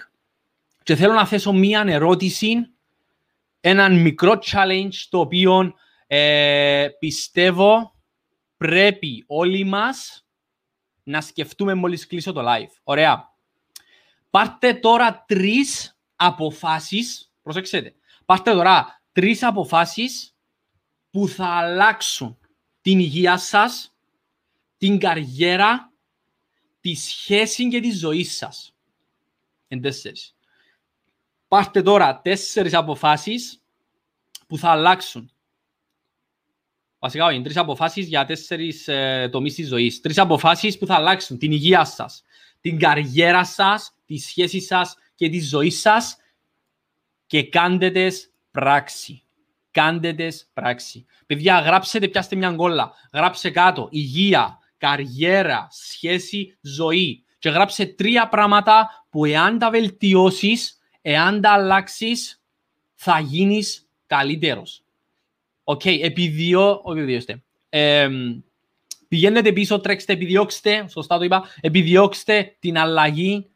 και θέλω να θέσω μία ερώτηση, έναν μικρό challenge το οποίο ε, πιστεύω πρέπει όλοι μας να σκεφτούμε μόλις κλείσω το live. Ωραία. Πάρτε τώρα τρεις αποφάσεις, προσέξτε, πάρτε τώρα τρεις αποφάσεις που θα αλλάξουν την υγεία σας, την καριέρα, τη σχέση και τη ζωή σας. Εν τέσσερις. Πάρτε τώρα τέσσερις αποφάσεις που θα αλλάξουν. Βασικά, είναι τρεις αποφάσεις για τέσσερις ε, τομείς της ζωής. Τρεις αποφάσεις που θα αλλάξουν την υγεία σας, την καριέρα σας, τη σχέση σας και τη ζωή σας και κάντε τες πράξη. Κάντε τες πράξη. Παιδιά, γράψετε, πιάστε μια κόλλα. Γράψε κάτω. Υγεία, καριέρα, σχέση, ζωή. Και γράψε τρία πράγματα που εάν τα βελτιώσεις, εάν τα αλλάξεις, θα γίνεις καλύτερος. OK, okay, επιδιώ... Όχι, επιδιώστε. Ε, πηγαίνετε πίσω, τρέξτε, επιδιώξτε, σωστά το είπα, επιδιώξτε την αλλαγή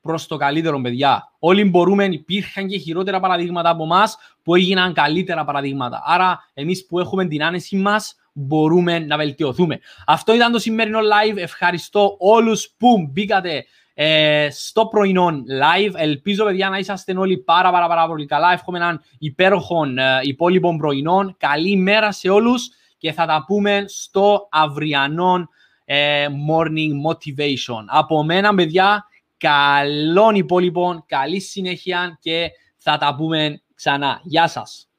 προς το καλύτερο, παιδιά. Όλοι μπορούμε, υπήρχαν και χειρότερα παραδείγματα από εμάς που έγιναν καλύτερα παραδείγματα. Άρα, εμείς που έχουμε την άνεση μας, μπορούμε να βελτιωθούμε. Αυτό ήταν το σημερινό live. Ευχαριστώ όλους που μπήκατε ε, στο πρωινό live. Ελπίζω, παιδιά, να είσαστε όλοι πάρα, πάρα, πάρα πολύ καλά. Εύχομαι έναν υπέροχο ε, υπόλοιπο πρωινό. Καλή μέρα σε όλους και θα τα πούμε στο αυριανό ε, morning motivation. Από μένα, παιδιά, καλών υπόλοιπων, καλή συνέχεια και θα τα πούμε ξανά. Γεια σας.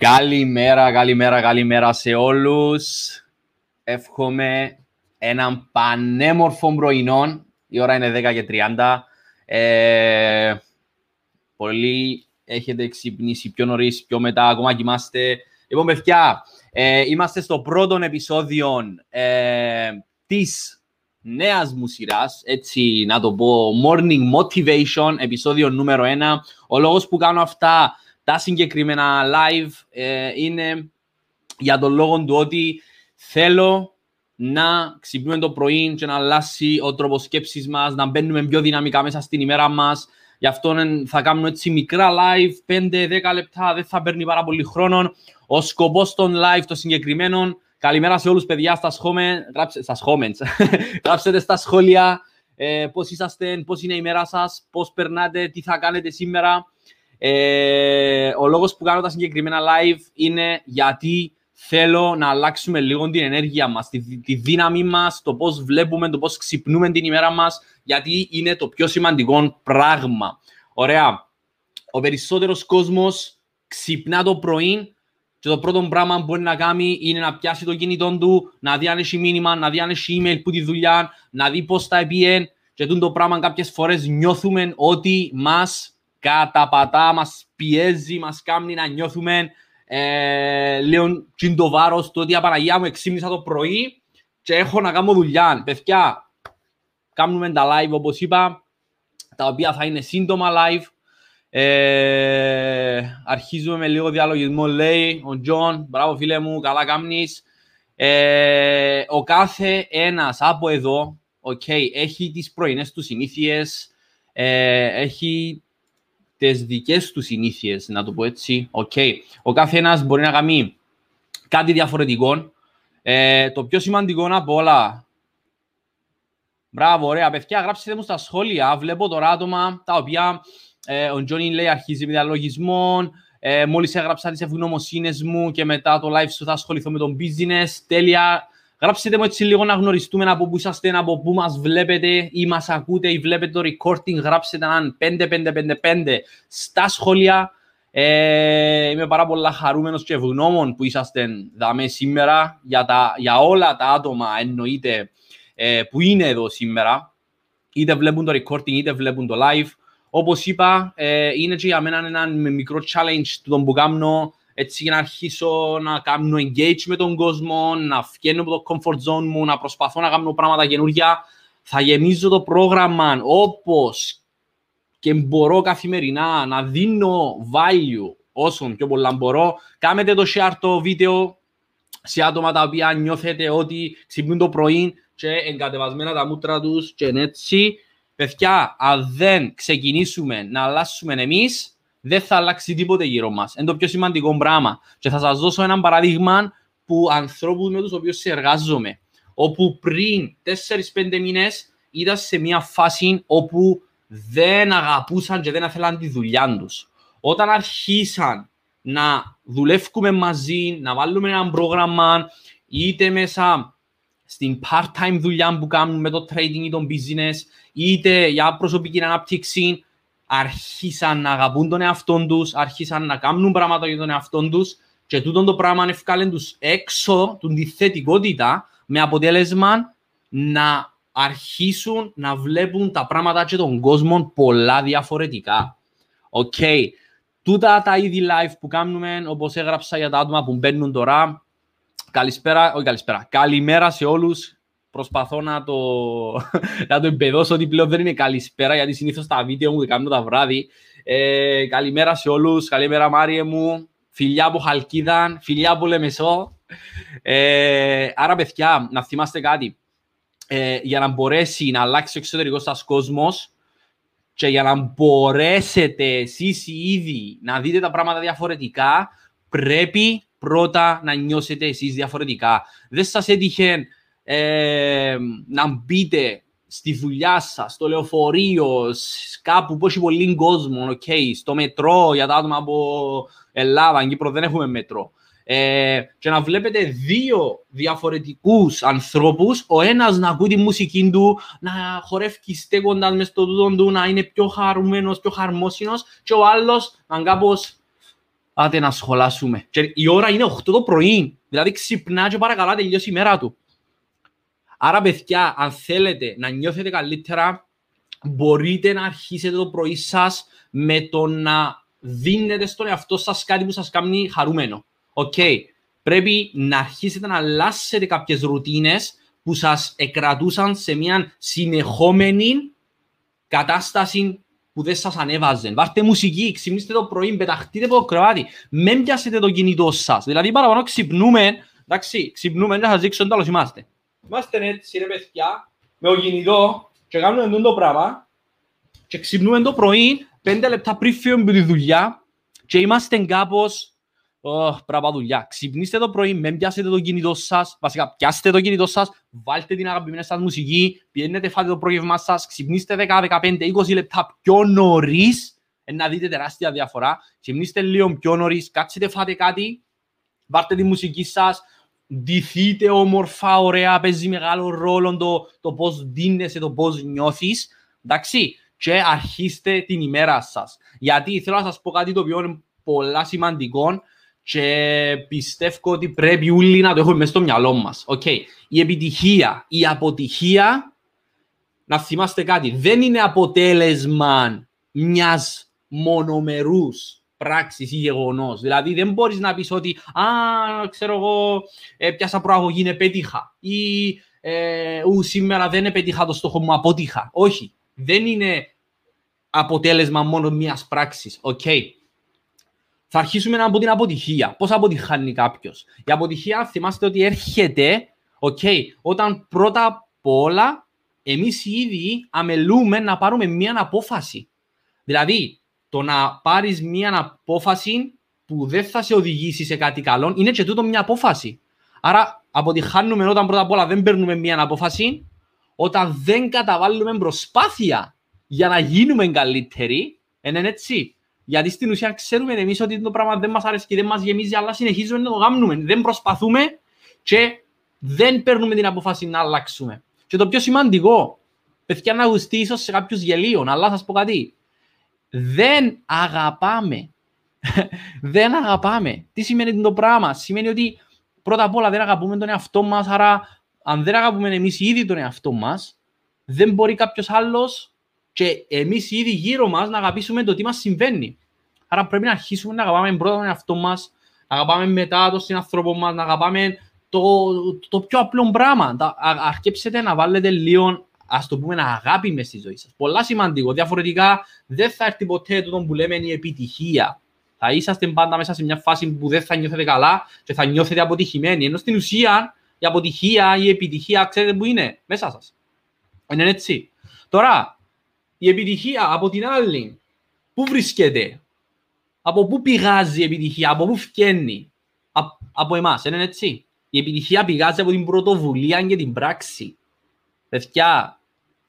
Καλημέρα, καλημέρα, καλημέρα σε όλους. Εύχομαι έναν πανέμορφο πρωινό. Η ώρα είναι 10 και 30. Ε, πολλοί έχετε ξυπνήσει πιο νωρίς, πιο μετά, ακόμα κοιμάστε. Λοιπόν, παιδιά, ε, είμαστε στο πρώτο επεισόδιο ε, της νέας μου σειράς, έτσι να το πω, Morning Motivation, επεισόδιο νούμερο 1. Ο λόγος που κάνω αυτά τα συγκεκριμένα live ε, είναι για τον λόγο του ότι θέλω να ξυπνούμε το πρωί και να αλλάσει ο τρόπος σκέψης μας, να μπαίνουμε πιο δυναμικά μέσα στην ημέρα μας. Γι' αυτό θα κάνουμε έτσι μικρά live, 5-10 λεπτά, δεν θα παίρνει πάρα πολύ χρόνο. Ο σκοπός των live το συγκεκριμένο, καλημέρα σε όλους παιδιά στα, σχόμε, στα comments. [laughs] γράψτε στα σχόλια ε, πώς είσαστε, πώς είναι η μέρα σας, πώς περνάτε, τι θα κάνετε σήμερα. Ε, ο λόγος που κάνω τα συγκεκριμένα live είναι γιατί θέλω να αλλάξουμε λίγο την ενέργεια μας, τη, τη δύναμη μας, το πώς βλέπουμε, το πώς ξυπνούμε την ημέρα μας, γιατί είναι το πιο σημαντικό πράγμα. Ωραία. Ο περισσότερος κόσμος ξυπνά το πρωί και το πρώτο πράγμα που μπορεί να κάνει είναι να πιάσει το κινητό του, να δει αν έχει μήνυμα, να δει αν έχει email που τη δουλειά, να δει πώς θα επίεν και το πράγμα κάποιες φορές νιώθουμε ότι μας καταπατά, μας πιέζει, μας κάνει να νιώθουμε ε, λέω και το βάρος το ότι Παναγία μου εξήμισα το πρωί και έχω να κάνω δουλειά. Παιδιά, κάνουμε τα live όπως είπα, τα οποία θα είναι σύντομα live. Ε, αρχίζουμε με λίγο διαλογισμό, λέει ο Τζον. Μπράβο φίλε μου, καλά κάμνεις. Ε, ο κάθε ένας από εδώ, okay, έχει τις πρωινές του συνήθειες, ε, έχει τις δικές του συνήθειες, να το πω έτσι. Okay. Ο καθένας μπορεί να κάνει κάτι διαφορετικό. Ε, το πιο σημαντικό από όλα. Μπράβο, ωραία. Παιδιά, γράψτε μου στα σχόλια. Βλέπω τώρα άτομα τα οποία ε, ο Τζόνι λέει αρχίζει με διαλογισμό. Ε, Μόλις έγραψα τις ευγνωμοσύνες μου και μετά το live σου θα ασχοληθώ με τον business. Τέλεια. Γράψτε μου έτσι λίγο να γνωριστούμε από πού είσαστε, από πού μας βλέπετε ή μας ακούτε ή βλέπετε το recording. Γράψτε έναν 5555 στα σχόλια. Ε, είμαι πάρα πολύ χαρούμενος και ευγνώμων που είσαστε δάμε σήμερα για, τα, για όλα τα άτομα εννοείται ε, που είναι εδώ σήμερα. Είτε βλέπουν το recording είτε βλέπουν το live. Όπως είπα, ε, είναι και για μένα ένα μικρό challenge του τον που κάνω έτσι για να αρχίσω να κάνω engage με τον κόσμο, να βγαίνω από το comfort zone μου, να προσπαθώ να κάνω πράγματα καινούργια. Θα γεμίζω το πρόγραμμα όπως και μπορώ καθημερινά να δίνω value όσο πιο πολλά μπορώ. Κάμετε το share το βίντεο σε άτομα τα οποία νιώθετε ότι ξυπνούν το πρωί και εγκατεβασμένα τα μούτρα τους και έτσι. Παιδιά, αν δεν ξεκινήσουμε να αλλάσουμε εμείς, δεν θα αλλάξει τίποτε γύρω μας. Είναι το πιο σημαντικό πράγμα. Και θα σας δώσω ένα παράδειγμα που ανθρώπους με τους οποίους συνεργάζομαι, όπου πριν 4-5 μήνες ήταν σε μια φάση όπου δεν αγαπούσαν και δεν ήθελαν τη δουλειά τους. Όταν αρχίσαν να δουλεύουμε μαζί, να βάλουμε ένα πρόγραμμα, είτε μέσα στην part-time δουλειά που κάνουμε με το trading ή το business, είτε για προσωπική ανάπτυξη, αρχίσαν να αγαπούν τον εαυτό τους, αρχίσαν να κάνουν πράγματα για τον εαυτό τους και τούτο το πράγμα ευκάλε τους έξω τη θετικότητα με αποτέλεσμα να αρχίσουν να βλέπουν τα πράγματα και τον κόσμο πολλά διαφορετικά. OK. Okay. Τούτα τα είδη live που κάνουμε, όπως έγραψα για τα άτομα που μπαίνουν τώρα, καλησπέρα, όχι καλησπέρα, καλημέρα σε όλους προσπαθώ να το, να το εμπεδώσω ότι πλέον δεν είναι καλησπέρα γιατί συνήθως τα βίντεο μου κάνω τα βράδυ. Ε, καλημέρα σε όλους, καλημέρα Μάριε μου, φιλιά από Χαλκίδα, φιλιά από Λεμεσό. Ε, άρα παιδιά, να θυμάστε κάτι. Ε, για να μπορέσει να αλλάξει ο εξωτερικός σας κόσμος και για να μπορέσετε εσείς ήδη να δείτε τα πράγματα διαφορετικά, πρέπει πρώτα να νιώσετε εσείς διαφορετικά. Δεν σας έτυχε ε, να μπείτε στη δουλειά σας, στο λεωφορείο, κάπου που έχει πολύ κόσμο, okay, στο μετρό για τα άτομα από Ελλάδα, Κύπρο δεν έχουμε μετρό. Ε, και να βλέπετε δύο διαφορετικούς ανθρώπους, ο ένας να ακούει τη μουσική του, να χορεύει στέκοντας μες στο τούτο του, να είναι πιο χαρούμενος, πιο χαρμόσυνος και ο άλλος να κάπως άτε να σχολάσουμε. Και η ώρα είναι 8 το πρωί, δηλαδή ξυπνά και παρακαλά τελειώσει η μέρα του. Άρα, παιδιά, αν θέλετε να νιώθετε καλύτερα, μπορείτε να αρχίσετε το πρωί σας με το να δίνετε στον εαυτό σας κάτι που σας κάνει χαρούμενο. OK. Okay. Πρέπει να αρχίσετε να αλλάσετε κάποιες ρουτίνες που σας εκρατούσαν σε μια συνεχόμενη κατάσταση που δεν σας ανέβαζε. Βάρτε μουσική, ξυπνήστε το πρωί, πεταχτείτε από το κρεβάτι. Μην πιάσετε το κινητό σας. Δηλαδή, παραπάνω ξυπνούμε, εντάξει, ξυπνούμε, δεν θα δείξω τέλο είμαστε. Είμαστε έτσι ρε παιδιά, με ο κινητό και κάνουμε το πράγμα και ξυπνούμε το πρωί, πέντε λεπτά πριν φύγουμε από τη δουλειά και είμαστε κάπως Oh, πράγμα δουλειά. Ξυπνήστε το πρωί, μην πιάσετε το κινητό σας, βασικά πιάστε το κινητό σας, βάλτε την αγαπημένη σας μουσική, πιένετε φάτε το πρόγευμά σας, ξυπνήστε 10, 15, 20 λεπτά πιο νωρίς, να δείτε τεράστια διαφορά. Ξυπνήστε λίγο πιο νωρίς, κάτσετε φάτε κάτι, βάλτε τη μουσική σας, ντυθείτε όμορφα, ωραία, παίζει μεγάλο ρόλο το, το πώς δίνεσαι, το πώς νιώθεις, εντάξει, και αρχίστε την ημέρα σας. Γιατί θέλω να σας πω κάτι το οποίο είναι πολλά σημαντικό και πιστεύω ότι πρέπει όλοι να το έχουμε μέσα στο μυαλό μας. Okay. Η επιτυχία, η αποτυχία, να θυμάστε κάτι, δεν είναι αποτέλεσμα μιας μονομερούς πράξη ή γεγονός. Δηλαδή δεν μπορείς να πεις ότι Α, ξέρω εγώ, ε, πιάσα προαγωγή, είναι πέτυχα. Ή ε, ου, σήμερα δεν επέτυχα το στόχο μου, αποτύχα. Όχι. Δεν είναι αποτέλεσμα μόνο μιας πράξης. Okay. Θα αρχίσουμε από την αποτυχία. Πώς αποτυχάνει κάποιος. Η αποτυχία, θυμάστε ότι έρχεται okay, όταν πρώτα απ' όλα εμείς οι ίδιοι αμελούμε να πάρουμε μια απόφαση. Δηλαδή, το να πάρεις μια απόφαση που δεν θα σε οδηγήσει σε κάτι καλό είναι και τούτο μια απόφαση. Άρα αποτυχάνουμε όταν πρώτα απ' όλα δεν παίρνουμε μια απόφαση, όταν δεν καταβάλουμε προσπάθεια για να γίνουμε καλύτεροι, είναι έτσι. Γιατί στην ουσία ξέρουμε εμείς ότι το πράγμα δεν μας αρέσει και δεν μας γεμίζει, αλλά συνεχίζουμε να το κάνουμε. Δεν προσπαθούμε και δεν παίρνουμε την απόφαση να αλλάξουμε. Και το πιο σημαντικό, παιδιά να γουστεί ίσως σε κάποιους γελίων, αλλά σας πω κάτι δεν αγαπάμε. δεν αγαπάμε. Τι σημαίνει το πράγμα; Σημαίνει ότι πρώτα απ' όλα δεν αγαπούμε τον εαυτό μας, άρα αν δεν αγαπούμε εμείς ήδη τον εαυτό μας, δεν μπορεί κάποιος άλλος και εμείς ήδη γύρω μας να αγαπήσουμε το τι μας συμβαίνει. Άρα πρέπει να αρχίσουμε να αγαπάμε πρώτα τον εαυτό μας, να αγαπάμε μετά τον συνανθρώπο μας, να αγαπάμε το, το πιο απλό πράγμα. Αρκέψετε να βάλετε λίγο ας το πούμε, αγάπη μες στη ζωή σας. Πολλά σημαντικό. Διαφορετικά δεν θα έρθει ποτέ το που λέμε η επιτυχία. Θα είσαστε πάντα μέσα σε μια φάση που δεν θα νιώθετε καλά και θα νιώθετε αποτυχημένοι. Ενώ στην ουσία η αποτυχία, η επιτυχία, ξέρετε που είναι, μέσα σας. Είναι έτσι. Τώρα, η επιτυχία από την άλλη, πού βρίσκεται, από πού πηγάζει η επιτυχία, από πού φγαίνει, από εμάς, είναι έτσι. Η επιτυχία πηγάζει από την πρωτοβουλία και την πράξη. Παιδιά,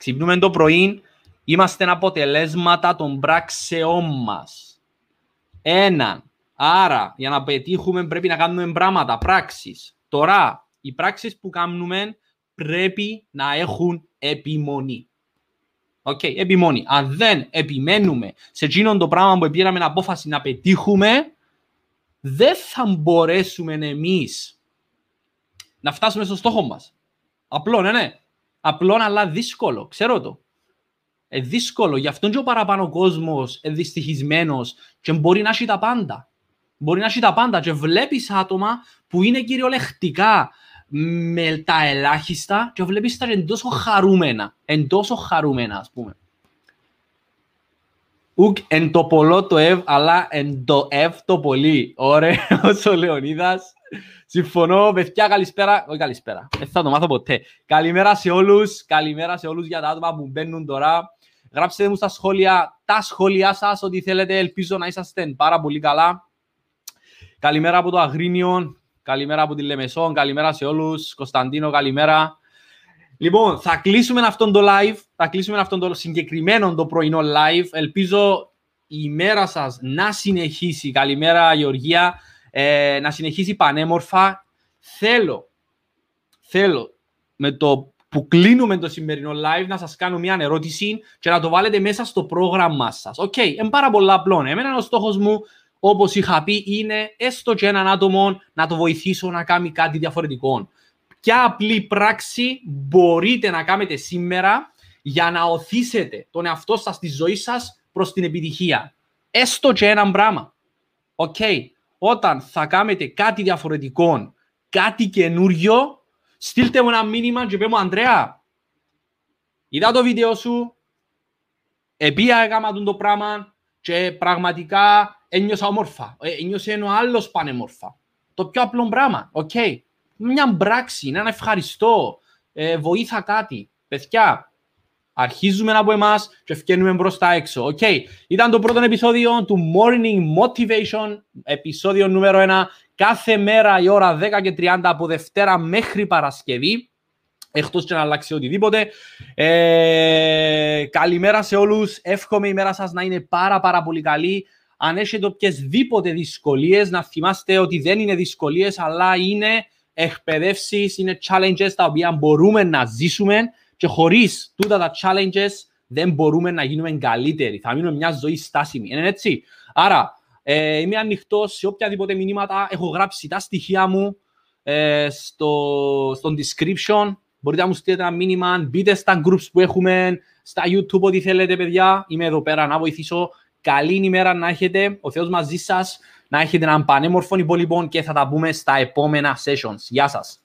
Ξυπνούμε το πρωί, είμαστε αποτελέσματα των πράξεών μας. Ένα. Άρα, για να πετύχουμε πρέπει να κάνουμε πράγματα, πράξεις. Τώρα, οι πράξεις που κάνουμε πρέπει να έχουν επιμονή. OK, okay, επιμονή. Αν δεν επιμένουμε σε εκείνον το πράγμα που πήραμε απόφαση να πετύχουμε, δεν θα μπορέσουμε εμείς να φτάσουμε στο στόχο μας. Απλό, ναι, ναι. Απλό αλλά δύσκολο, ξέρω το. Ε, δύσκολο, γι' αυτό και ο παραπάνω κόσμος δυστυχισμένος και μπορεί να έχει τα πάντα. Μπορεί να έχει τα πάντα και βλέπεις άτομα που είναι κυριολεκτικά με τα ελάχιστα και βλέπεις τα εν τόσο χαρούμενα. Εν τόσο χαρούμενα, ας πούμε. Ουκ εν το πολλό το ευ, αλλά εν το ευ το πολύ. Ωραίος [laughs] ο Λεωνίδας. Συμφωνώ, παιδιά, καλησπέρα. Όχι καλησπέρα, δεν θα το μάθω ποτέ. Καλημέρα σε όλους, καλημέρα σε όλους για τα άτομα που μπαίνουν τώρα. Γράψτε μου στα σχόλια, τα σχόλιά σας, ό,τι θέλετε. Ελπίζω να είσαστε πάρα πολύ καλά. Καλημέρα από το Αγρίνιο, καλημέρα από τη Λεμεσόν, καλημέρα σε όλους. Κωνσταντίνο, καλημέρα. Λοιπόν, θα κλείσουμε αυτόν το live, θα κλείσουμε αυτόν το συγκεκριμένο το πρωινό live. Ελπίζω η ημέρα σας να συνεχίσει, καλημέρα Γεωργία, ε, να συνεχίσει πανέμορφα. Θέλω, θέλω με το που κλείνουμε το σημερινό live να σας κάνω μια ερώτηση και να το βάλετε μέσα στο πρόγραμμά σας. OK, okay, είναι πάρα πολλά απλό. Εμένα ο στόχος μου, όπως είχα πει, είναι έστω και έναν άτομο να το βοηθήσω να κάνει κάτι διαφορετικό. Ποια απλή πράξη μπορείτε να κάνετε σήμερα για να ωθήσετε τον εαυτό σας, τη ζωή σας προς την επιτυχία; Έστω και έναν πράγμα. OK, okay. Όταν θα κάνετε κάτι διαφορετικό, κάτι καινούριο, στείλτε μου ένα μήνυμα και πε μου, Ανδρέα, είδα το βίντεο σου, επήα έκανα το πράγμα και πραγματικά ένιωσα όμορφα. Ε, ένιωσε ο άλλος πανέμορφα. Το πιο απλό πράγμα, OK. Okay. Μια πράξη, ένα ευχαριστώ, ε, βοήθα κάτι. Παιδιά, αρχίζουμε από εμάς και φτιάχνουμε μπροστά έξω. Okay. Ήταν το πρώτο επεισόδιο του Morning Motivation, επεισόδιο νούμερο 1 κάθε μέρα η ώρα 10 και 30 από Δευτέρα μέχρι Παρασκευή. Εκτός και να αλλάξει οτιδήποτε. Ε, καλημέρα σε όλους. Εύχομαι η μέρα σας να είναι πάρα πάρα πολύ καλή. Αν έχετε οποιασδήποτε δυσκολίες, να θυμάστε ότι δεν είναι δυσκολίες, αλλά είναι εκπαιδεύσεις, είναι challenges τα οποία μπορούμε να ζήσουμε και χωρίς τούτα τα challenges δεν μπορούμε να γίνουμε καλύτεροι. Θα μείνουμε μια ζωή στάσιμη. Είναι έτσι; Άρα, ε, είμαι ανοιχτός σε οποιαδήποτε μηνύματα. Έχω γράψει τα στοιχεία μου ε, στο, στο description. Μπορείτε να μου στείλετε ένα μήνυμα. Μπείτε στα groups που έχουμε, στα YouTube, ό,τι θέλετε, παιδιά. Είμαι εδώ πέρα να βοηθήσω. Καλή ημέρα να έχετε. Ο Θεός μαζί σας. Να έχετε έναν πανέμορφο υπόλοιπο και θα τα πούμε στα επόμενα sessions. Γεια σας.